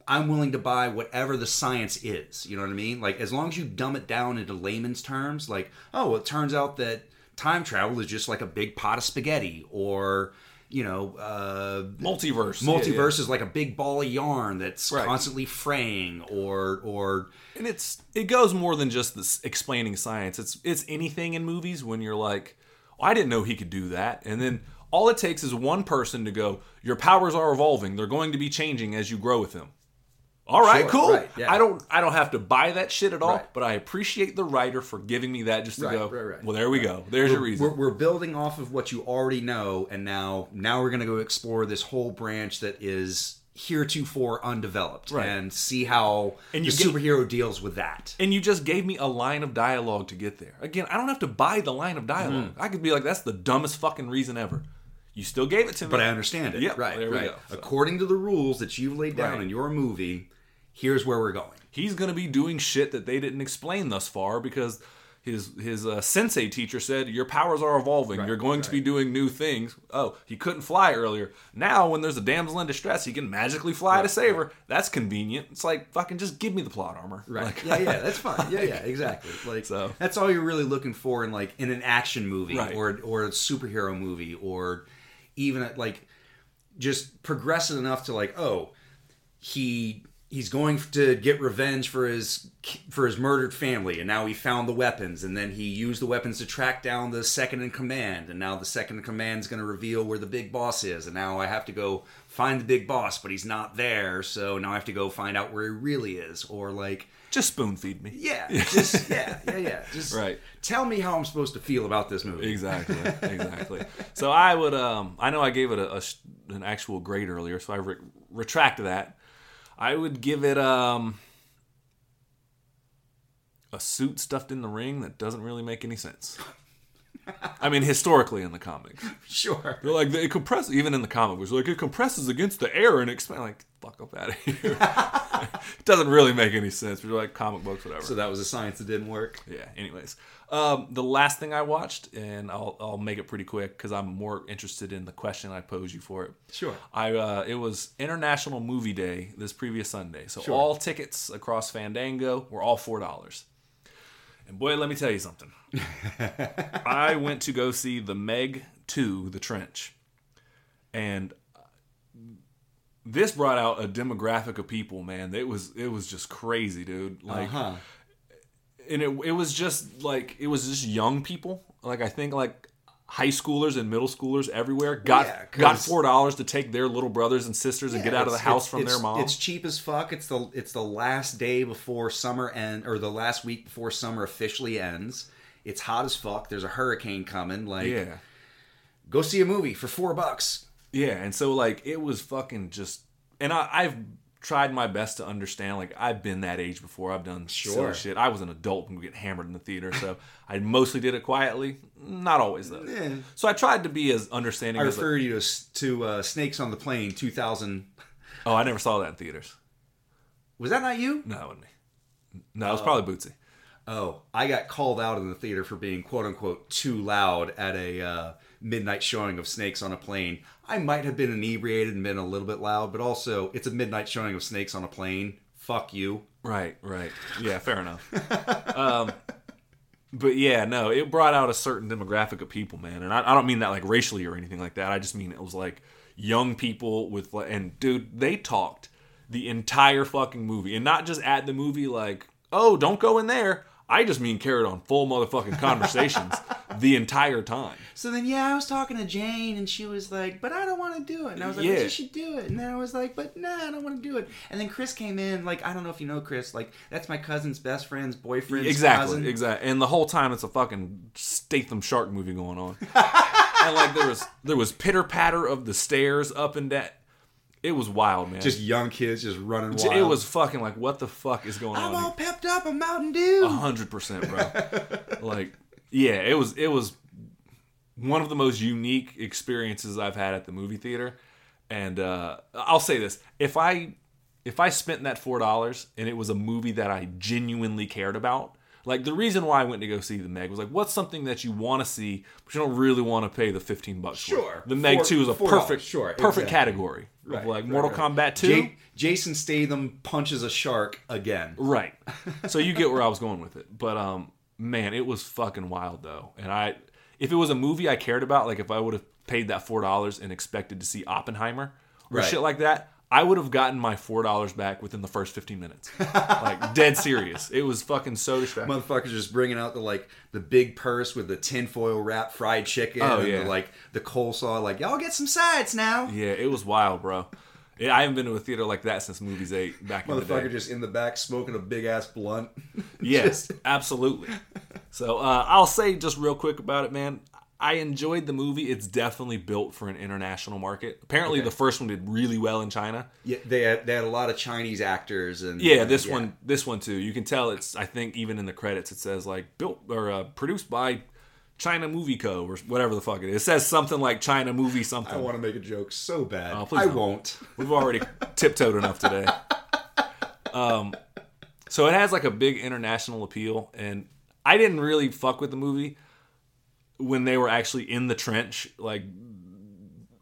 I'm willing to buy whatever the science is. You know what I mean? Like, as long as you dumb it down into layman's terms, like, oh, well, it turns out that time travel is just like a big pot of spaghetti, or, you know, uh, Multiverse. multiverse Yeah, is like a big ball of yarn that's Right. constantly fraying, or, or. And it's it goes more than just this explaining science. It's it's anything in movies when you're like, oh, I didn't know he could do that, and then all it takes is one person to go, your powers are evolving. They're going to be changing as you grow with them. All right, Sure, cool. right, yeah. I don't I don't have to buy that shit at all, Right. but I appreciate the writer for giving me that just to Right, go. Well, there we go. There's your reason. We're, we're building off of what you already know, and now now we're going to go explore this whole branch that is heretofore undeveloped, and see how And the superhero deals with that. and you just gave me a line of dialogue to get there. Again, I don't have to buy the line of dialogue. Mm-hmm. I could be like, that's the dumbest fucking reason ever. You still gave it to me. But I understand it. Yep, right, there we right. go. So- According to the rules that you've laid down Right. in your movie, here's where we're going. he's going to be doing shit that they didn't explain thus far because his his uh, sensei teacher said your powers are evolving. You're going to be doing new things. Oh, he couldn't fly earlier. Now, when there's a damsel in distress, he can magically fly to save her. That's convenient. It's like fucking just give me the plot armor. Like, yeah, yeah, that's fine. Yeah, yeah, exactly. Like So- that's all you're really looking for in like in an action movie Right. or or a superhero movie or even like just progressive enough to like oh he he's going to get revenge for his for his murdered family and now he found the weapons and then he used the weapons to track down the second in command and now the second in command is going to reveal where the big boss is and now I have to go find the big boss but he's not there so now I have to go find out where he really is or like just spoon feed me. yeah, just yeah, yeah, yeah. Just Right. Tell me how I'm supposed to feel about this movie. Exactly, exactly. So I would, um, I know I gave it a, a an actual grade earlier, so I re- retract that. I would give it, um, a suit stuffed in the ring that doesn't really make any sense. I mean, historically in the comics, Sure. they're like it compresses. Even in the comic books, like it compresses against the air and expand. Like fuck up out of here. it doesn't really make any sense. But you're like comic books, whatever. So that was a science that didn't work. yeah. Anyways, um, the last thing I watched, and I'll I'll make it pretty quick because I'm more interested in the question I pose you for it. Sure. I uh, it was International Movie Day this previous Sunday, so Sure. all tickets across Fandango were all four dollars. And boy, let me tell you something. I went to go see the Meg Two, The Trench, and this brought out a demographic of people. Man, it was it was just crazy, dude. Like, huh. and it it was just like it was just young people. Like I think like high schoolers and middle schoolers everywhere got Yeah, got four dollars to take their little brothers and sisters and get out of the house from their mom. It's cheap as fuck. It's the it's the last day before summer end or the last week before summer officially ends. It's hot as fuck. There's a hurricane coming. Like, yeah, go see a movie for four bucks. yeah, and so like it was fucking just. And I, I've tried my best to understand. Like I've been that age before. I've done silly Sure. shit. I was an adult and get hammered in the theater, so I mostly did it quietly. Not always though. Yeah. So I tried to be as understanding as I as. refer you to to uh, Snakes on the Plane 2000. oh, I never saw that in theaters. Was that not you? No, it wasn't me. No, it was probably Bootsy. Oh, I got called out in the theater for being quote unquote too loud at a uh, midnight showing of Snakes on a Plane. I might have been inebriated and been a little bit loud, but also it's a midnight showing of Snakes on a Plane. Fuck you. Right, right. Yeah, fair enough. um, but yeah, no, it brought out a certain demographic of people, man. And I, I don't mean that like racially or anything like that. I just mean it was like young people with, and dude, they talked the entire fucking movie. And not just at the movie, like, oh, don't go in there. I just mean carried on full motherfucking conversations the entire time. So then, yeah, I was talking to Jane, and she was like, "But I don't want to do it." And I was like, Yeah. "But you should do it." And then I was like, "But nah, I don't want to do it." And then Chris came in, like, I don't know if you know Chris, like that's my cousin's best friend's boyfriend's exactly, cousin. exactly. And the whole time it's a fucking Statham shark movie going on. and like there was there was pitter patter of the stairs up and down. It was wild, man. Just young kids just running wild. it was fucking like what the fuck is going on? I'm all here? pepped up. I'm Mountain Dew. A hundred percent, bro. like, yeah, it was it was one of the most unique experiences I've had at the movie theater. And uh, I'll say this: if I if I spent that four dollars and it was a movie that I genuinely cared about, like the reason why I went to go see the Meg was like, what's something that you want to see, but you don't really want to pay the fifteen bucks for? Sure. the Meg Two is a perfect, sure, perfect exactly. category Right, of like right, Mortal right. Kombat Two. Ja- Jason Statham punches a shark again. Right. So you get where I was going with it. But um man, it was fucking wild though. And I if it was a movie I cared about, like if I would have paid that four dollars and expected to see Oppenheimer or shit like that, I would have gotten my four dollars back within the first fifteen minutes. like dead serious. It was fucking so distracting. Motherfuckers just bringing out the like the big purse with the tinfoil wrap fried chicken Oh, and yeah. the, like the coleslaw. Like y'all get some sides now. Yeah, it was wild, bro. Yeah, I haven't been to a theater like that since movies eight back in the Motherfucker day. just in the back smoking a big ass blunt. Yes, absolutely. So uh, I'll say just real quick about it, man. I enjoyed the movie. It's definitely built for an international market. Apparently, Okay. the first one did really well in China. Yeah, they had, they had a lot of Chinese actors and Yeah, this one, this one too. You can tell it's. I think even in the credits it says like built or uh, produced by China Movie Co. or whatever the fuck it is. It says something like China Movie something. I want to make a joke so bad. Oh, I don't. won't. We've already tiptoed enough today. Um, so it has like a big international appeal, and I didn't really fuck with the movie when they were actually in the trench, like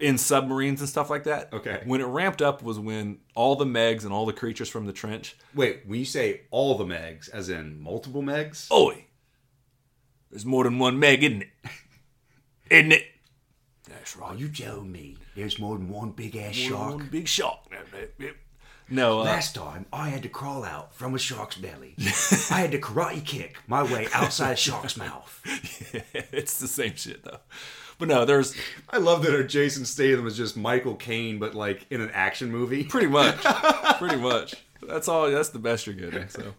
in submarines and stuff like that. Okay. When it ramped up was when all the Megs and all the creatures from the trench. Wait, when you say all the Megs, as in multiple Megs? Oh, Oi, there's more than one Meg, isn't it? Isn't it? That's right. you told me there's more than one big ass shark? One big shark. No, uh, Last time, I had to crawl out from a shark's belly. I had to karate kick my way outside a shark's mouth. it's the same shit though. But no, there's I love that our Jason Statham was just Michael Caine, but like in an action movie. pretty much, pretty much. That's all. That's the best you're getting. So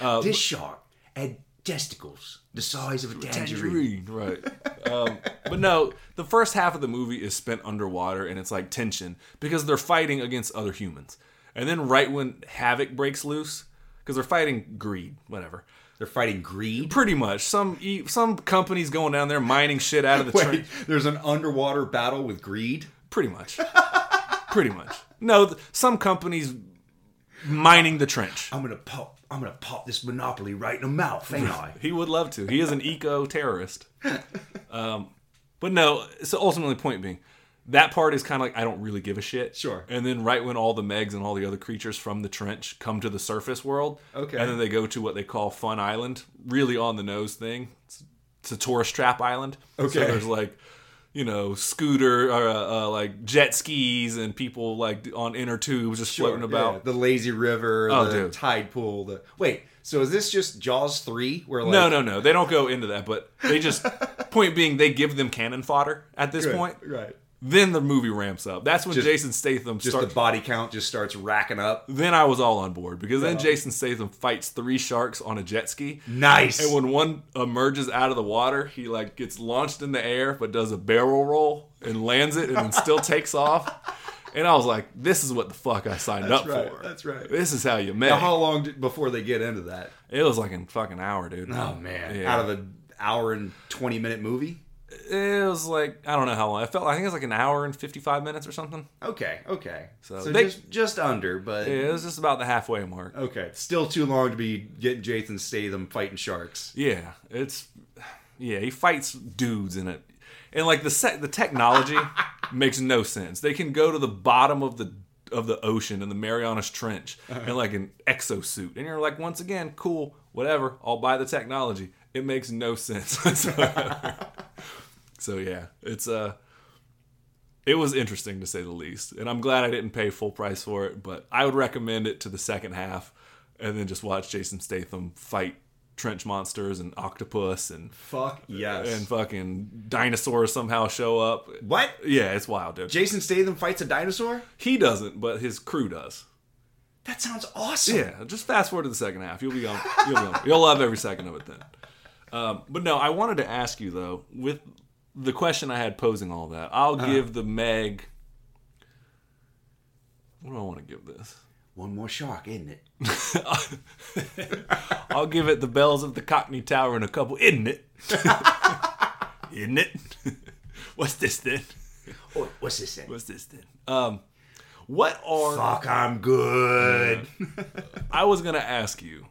Uh, This shark had testicles the size of a tangerine. tangerine, right? Um, but no, the first half of the movie is spent underwater, and it's like tension because they're fighting against other humans. And then right when havoc breaks loose, because they're fighting greed, whatever. They're fighting greed. Pretty much, some some companies going down there mining shit out of the Wait, trench. there's an underwater battle with greed. Pretty much, pretty much. No, th- some companies mining the trench. I'm gonna pop. I'm gonna pop this monopoly right in the mouth, ain't I? He would love to. He is an eco terrorist. Um, but no. So ultimately, point being, that part is kind of like I don't really give a shit. Sure. And then right when all the Megs and all the other creatures from the trench come to the surface world, Okay. and then they go to what they call Fun Island, really on the nose thing. It's, it's a tourist trap island. So Okay. there's like. You know, scooter or uh, uh, like jet skis and people like on inner tubes just floating about. Yeah, the lazy river, Oh, the dude. tide pool. The wait. So is this just Jaws three? Where like no, no, no. They don't go into that, but they just point being they give them cannon fodder at this Good, point. right? Then the movie ramps up. That's when Just- Jason Statham Just starts. the body count just starts racking up. then I was all on board because then Jason Statham fights three sharks on a jet ski. Nice. And when one emerges out of the water, he like gets launched in the air, but does a barrel roll and lands it, and then still takes off. And I was like, "This is what the fuck I signed That's up right. for. That's right. This is how you make." Now, how long did, before they get into that? it was like a fucking hour, dude. Oh man, Yeah. out of an hour and twenty minute movie. It was like I don't know how long. I felt. I think it was like an hour and fifty five minutes or something. Okay, okay. So So, they- just just under, but Yeah, it was just about the halfway mark. okay, still too long to be getting Jason Statham fighting sharks. Yeah, it's yeah. He fights dudes in it, and like the set, the technology makes no sense. They can go to the bottom of the of the ocean in the Marianas Trench uh-huh. in like an exosuit, and you're like, once again, cool, whatever. I'll buy the technology. It makes no sense. so yeah, it's uh it was interesting to say the least, and I'm glad I didn't pay full price for it. But I would recommend it to the second half, and then just watch Jason Statham fight trench monsters and octopus and Fuck yes. and fucking dinosaurs somehow show up. what? Yeah, it's wild, dude. Jason Statham fights a dinosaur? He doesn't, but his crew does. That sounds awesome. Yeah, just fast forward to the second half. You'll be on. You'll, be on, you'll love every second of it then. Um, but no, I wanted to ask you though, with the question I had posing all that, I'll give the Meg. What do I want to give this? One more shark, isn't it? I'll give it the bells of the Cockney Tower and a couple, isn't it? isn't it? What's this then? Oh, what's this then? What's this then? Um, what are Fuck, I'm good. I was gonna ask you,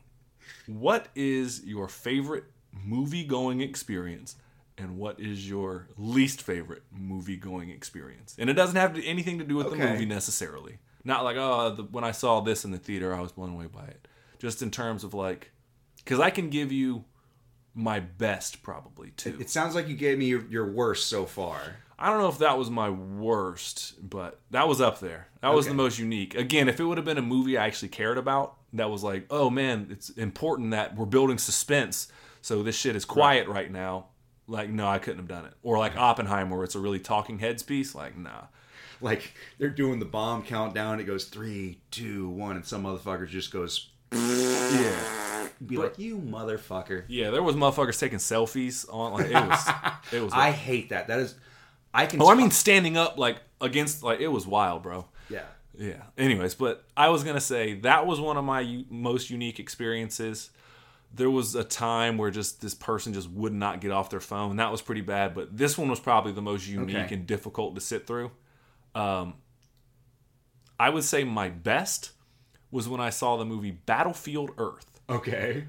what is your favorite movie going experience, and what is your least favorite movie going experience? And it doesn't have to, anything to do with the movie necessarily. Not like oh, the, when I saw this in the theater, I was blown away by it. Just in terms of like, because I can give you my best probably too. It sounds like you gave me your, your worst so far. I don't know if that was my worst, but that was up there. That was the most unique. Again, if it would have been a movie I actually cared about, that was like, oh man, it's important that we're building suspense, so this shit is quiet right, now. Like, no, I couldn't have done it. Or like Oppenheimer, where it's a really talking heads piece. Like, nah. Like they're doing the bomb countdown. It goes three, two, one, and some motherfucker just goes. Yeah, Be like, you motherfucker. yeah. There was motherfuckers taking selfies on. Like, it was, it was. I hate that. That is, I can. oh, I mean, standing up like against like it was wild, bro. yeah. Yeah. Anyways, but I was gonna say that was one of my most unique experiences. There was a time where just this person just would not get off their phone. That was pretty bad, but this one was probably the most unique Okay. and difficult to sit through. Um, I would say my best was when I saw the movie Battlefield Earth. Okay.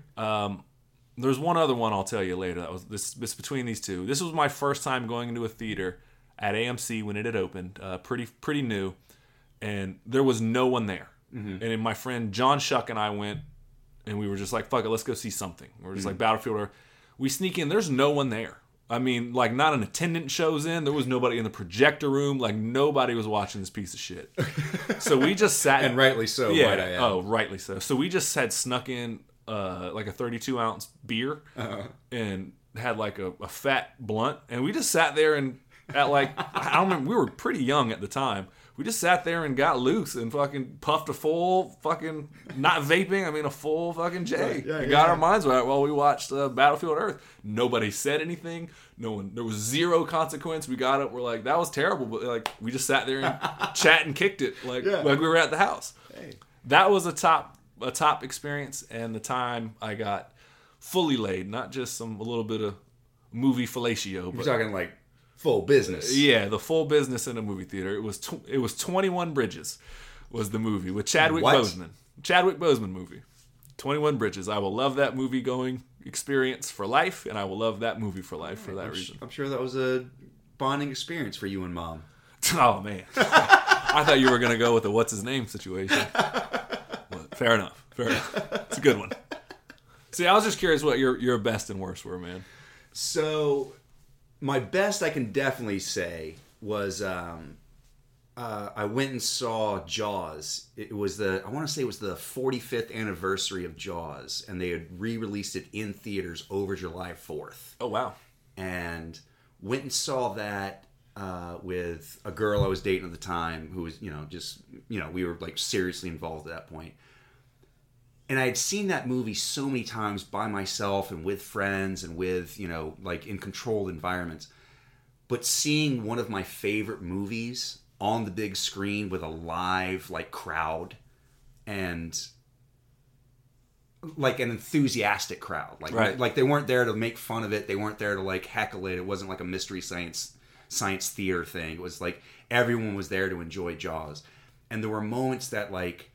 There's one other one I'll tell you later. That was this. It's between these two. This was my first time going into a theater at AMC when it had opened. Uh, pretty pretty new, and there was no one there. And then my friend John Shuck and I went, and we were just like, "Fuck it, let's go see something." We're just like Battlefield. Earth. We sneak in. There's no one there. I mean, like not an attendant shows in. There was nobody in the projector room. Like nobody was watching this piece of shit. so we just sat And rightly so. yeah. Might I add. Oh, rightly so. So we just had snuck in uh, like a 32 ounce beer Uh-huh. and had like a, a fat blunt, and we just sat there and at like I don't remember. We were pretty young at the time. We just sat there and got loose and fucking puffed a full fucking not vaping. I mean a full fucking J. Right, yeah, and yeah, got our minds right while we watched uh, Battlefield Earth. Nobody said anything. No one. There was zero consequence. We got it. We're like that was terrible, but like we just sat there and chat and kicked it like Yeah. like we were at the house Hey. that was a top a top experience and the time I got fully laid, not just some a little bit of movie fellatio, We're but talking like full business. yeah, the full business in a movie theater. It was tw- it was Twenty One Bridges, was the movie with Chadwick What? Boseman. Chadwick Boseman movie. Twenty One Bridges. I will love that movie going experience for life, and I will love that movie for life for that reason. I'm sure that was a bonding experience for you and mom. Oh man, I thought you were gonna go with the what's his name situation. Fair enough. Fair enough. It's a good one. See, I was just curious what your your best and worst were, man. So, my best I can definitely say was um, uh, I went and saw Jaws. It was the I want to say it was the 45th anniversary of Jaws, and they had re-released it in theaters over July 4th. Oh wow. and went and saw that uh, with a girl I was dating at the time who was, you know, just, you know, we were like seriously involved at that point. And I had seen that movie so many times by myself and with friends and with, you know, like in controlled environments. But seeing one of my favorite movies on the big screen with a live, like, crowd and like an enthusiastic crowd. Like Right. like they weren't there to make fun of it. They weren't there to like heckle it. It wasn't like a mystery science science theater thing. It was like everyone was there to enjoy Jaws. And there were moments that like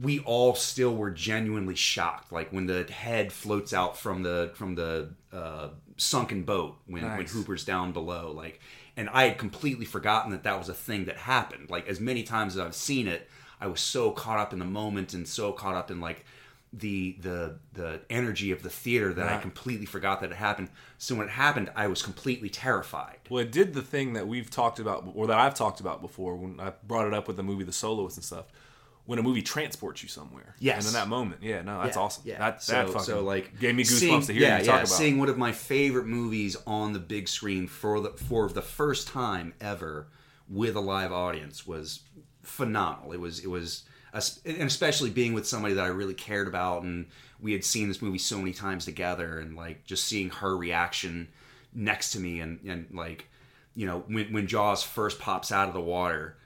we all still were genuinely shocked like when the head floats out from the from the uh, sunken boat when when Hooper's down below like and I had completely forgotten that that was a thing that happened. Like as many times as I've seen it I was so caught up in the moment and so caught up in like the the the energy of the theater that I completely forgot that it happened. So when it happened I was completely terrified. Well, it did the thing that we've talked about, or that I've talked about before when I brought it up with the movie The Soloist and stuff. When a movie transports you somewhere, Yes. and in that moment, yeah, no, that's Yeah, awesome. Yeah. That, so, that fucking so like gave me goosebumps seeing, to hear yeah, you yeah, talk about. Seeing one of my favorite movies on the big screen for the for the first time ever with a live audience was phenomenal. It was it was and especially being with somebody that I really cared about and we had seen this movie so many times together and like just seeing her reaction next to me and and like you know when when Jaws first pops out of the water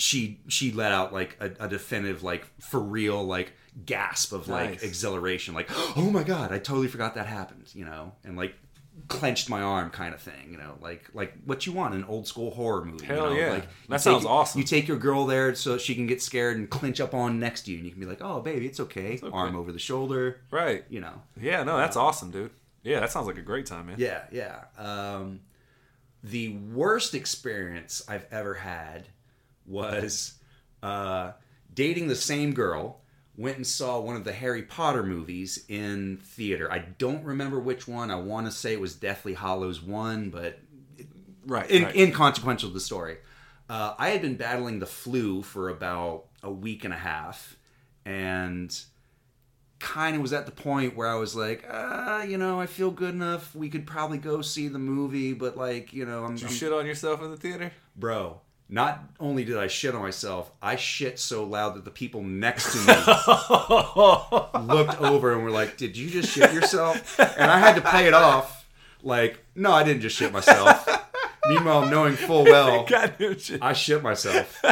she she let out like a, a definitive like for real like gasp of like Nice. exhilaration like oh my god i totally forgot that happened you know and like clenched my arm kind of thing you know like like what you want in an old school horror movie you Hell know? yeah. like That you sounds awesome. you take your girl there so she can get scared and clinch up on next to you and you can be like oh baby it's okay, arm over the shoulder right? you know Yeah, no, that's awesome, dude. Yeah, that sounds like a great time, man. yeah, yeah. Um, the worst experience I've ever had was uh, dating the same girl. Went and saw one of the Harry Potter movies in theater. I don't remember which one. I want to say it was Deathly Hallows one, but Right. in, right. inconsequential to the story. Uh, I had been battling the flu for about a week and a half, and kind of was at the point where I was like, uh, you know, I feel good enough. We could probably go see the movie, but like, you know, I'm, Did you I'm- shit on yourself in the theater? bro. Not only did I shit on myself, I shit so loud that the people next to me looked over and were like, "Did you just shit yourself?" And I had to play it off like, "No, I didn't just shit myself." Meanwhile, knowing full well shit. I shit myself.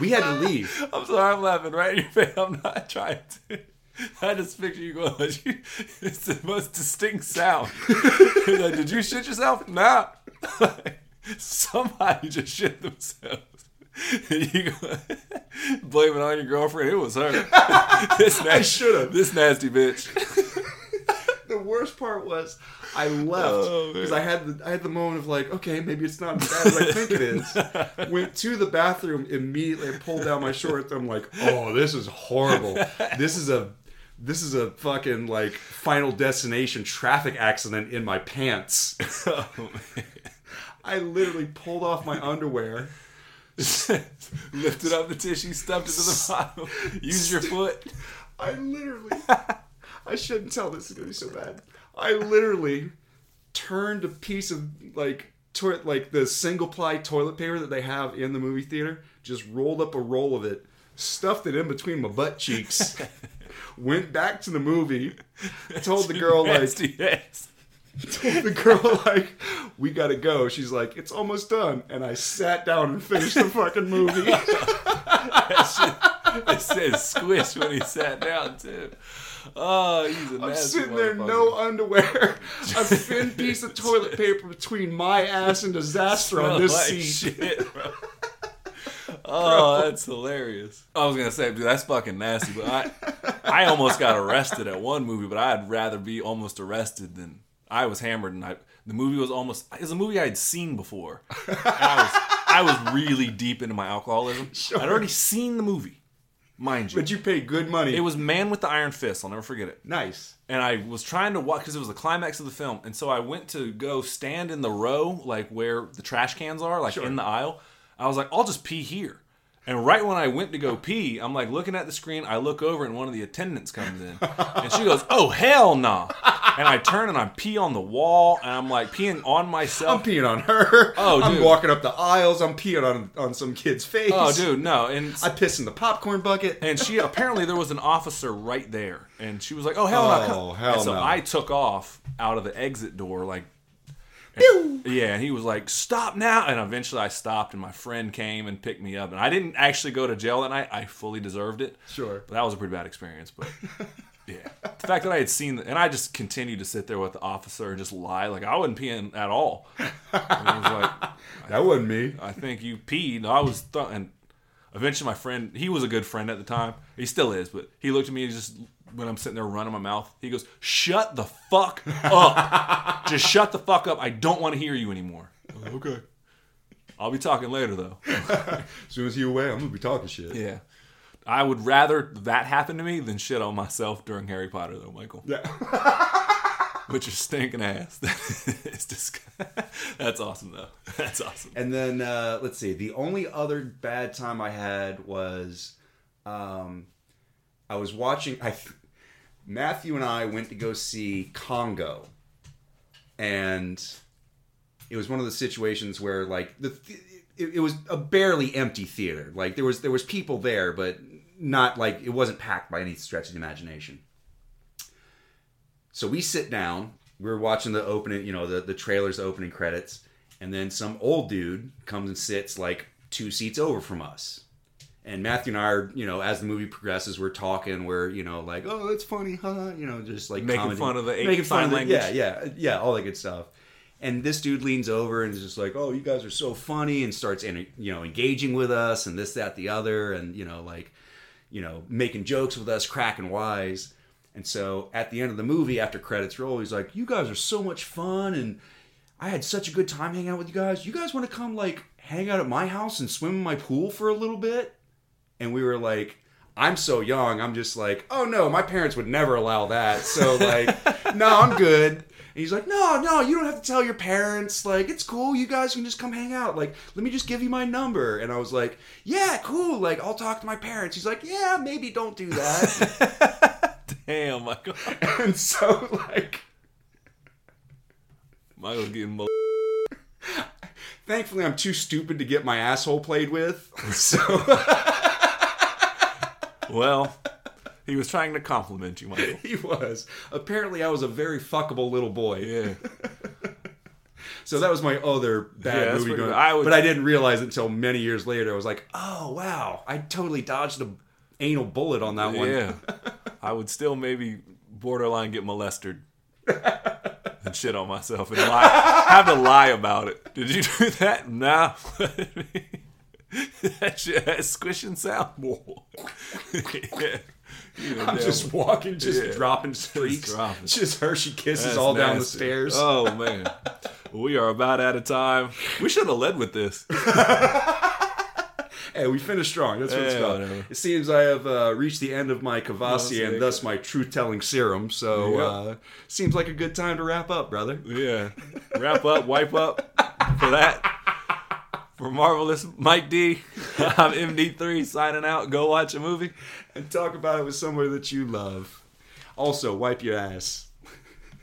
we had to leave. I'm sorry, I'm laughing right in your face. I'm not trying to. I just picture you going, it's the most distinct sound. like, did you shit yourself? Nah. Somebody just shit themselves. And you go, blame it on your girlfriend. It was her. this nasty, should've. This nasty bitch. The worst part was I left Oh, because man. I had the I had the moment of like, okay, maybe it's not as bad as I think it is. Went to the bathroom immediately. I pulled down my shorts. I'm like, oh, this is horrible. This is a this is a fucking like final destination traffic accident in my pants. Oh, man. I literally pulled off my underwear. Lifted up the tissue, stuffed it to the bottom. Use your foot. I literally, I shouldn't tell this. It's gonna be so bad. I literally turned a piece of like toilet, like the single ply toilet paper that they have in the movie theater, just rolled up a roll of it, stuffed it in between my butt cheeks, went back to the movie, told the girl like. Told the girl like, "We gotta go." She's like, "It's almost done," and I sat down and finished the fucking movie. It says squish when he sat down too. Oh, he's a I'm sitting there, no underwear, a thin piece of toilet paper between my ass and disaster on this like seat. shit, bro. Oh, that's hilarious. I was gonna say, dude, that's fucking nasty. But I, I almost got arrested at one movie, but I'd rather be almost arrested than I was hammered, and I the movie was almost it was a movie I had seen before. And I was I was really deep into my alcoholism. I'd already seen the movie, mind you. But you paid good money. It was Man with the Iron Fist. I'll never forget it nice. and I was trying to watch because it was the climax of the film, and so I went to go stand in the row, like where the trash cans are, like Sure. in the aisle. I was like, I'll just pee here. And right when I went to go pee, I'm like looking at the screen. I look over, and one of the attendants comes in, and she goes, "Oh hell nah!" And I turn and I pee on the wall, and I'm like peeing on myself. I'm peeing on her. Oh, dude. I'm walking up the aisles. I'm peeing on on some kid's face. Oh, dude, no, and I piss in the popcorn bucket. And she apparently there was an officer right there, and she was like, "Oh hell no!" Oh, hell and so no. I took off out of the exit door, like, yeah. And he was like, "Stop now!" And eventually I stopped, and my friend came and picked me up. And I didn't actually go to jail that night. I fully deserved it. Sure. but that was a pretty bad experience. But yeah, the fact that I had seen, and I just continued to sit there with the officer and just lie, like I wasn't peeing at all. And I was like, That wasn't me. I think you peed. I was th- and eventually my friend, he was a good friend at the time. He still is, but he looked at me and just when I'm sitting there running my mouth, he goes, "Shut the fuck up! just shut the fuck up! I don't want to hear you anymore." Like, okay. I'll be talking later though. As soon as you away, I'm gonna be talking shit. Yeah. I would rather that happen to me than shit on myself during Harry Potter, though, Michael. Yeah. But you're stinking ass. it's that's awesome, though. That's awesome. And then uh, let's see. The only other bad time I had was um, I was watching. I Matthew and I went to go see Congo, and it was one of the situations where like the it, it was a barely empty theater. Like there was there was people there, but not like it wasn't packed by any stretch of the imagination. So we sit down. We're watching the opening, you know, the the trailers, the opening credits, and then some old dude comes and sits like two seats over from us. And Matthew and I are, you know, as the movie progresses, we're talking. We're, you know, like, oh, that's funny, huh? You know, just like Making commenting- fun of the making fun of the- language. Yeah, yeah, yeah, all that good stuff. And this dude leans over and is just like, "Oh, you guys are so funny," and starts, you know, engaging with us and this, that, the other, and you know, like, you know, making jokes with us, cracking wise. And so at the end of the movie, after credits roll, he's like, "You guys are so much fun, and I had such a good time hanging out with you guys. You guys want to come like hang out at my house and swim in my pool for a little bit?" And we were like, "I'm so young. I'm just like, oh no, my parents would never allow that. So like, no, I'm good." And he's like, "No, no, you don't have to tell your parents. Like, it's cool. You guys can just come hang out. Like, let me just give you my number." And I was like, "Yeah, cool. Like, I'll talk to my parents." He's like, "Yeah, maybe don't do that." Damn, Michael. and so like. Michael's getting mo- Thankfully, I'm too stupid to get my asshole played with. So Well, he was trying to compliment you, Michael. he was. Apparently, I was a very fuckable little boy. Yeah. So that was my other bad that's movie going. I would- but I didn't realize until many years later. I was like, oh wow, I totally dodged a anal bullet on that one. Yeah. I would still maybe borderline get molested and shit on myself and lie, have to lie about it. Did you do that? Nah. that shit has squishing sound. yeah. You know, I'm just walking, just Yeah. dropping streaks, dropping. just Hershey kisses That's all down the stairs. Oh man, we are about out of time. We should have led with this. Hey, we finished strong. That's what it's about. whatever. It seems I have uh, reached the end of my Cavassier Cavassier. and thus my truth-telling serum. So uh, seems like a good time to wrap up, brother. Yeah, wrap up, wipe up for that. For marvelous Mike D, I'm MD3 signing out. Go watch a movie. And talk about it with somebody that you love. Also, wipe your ass.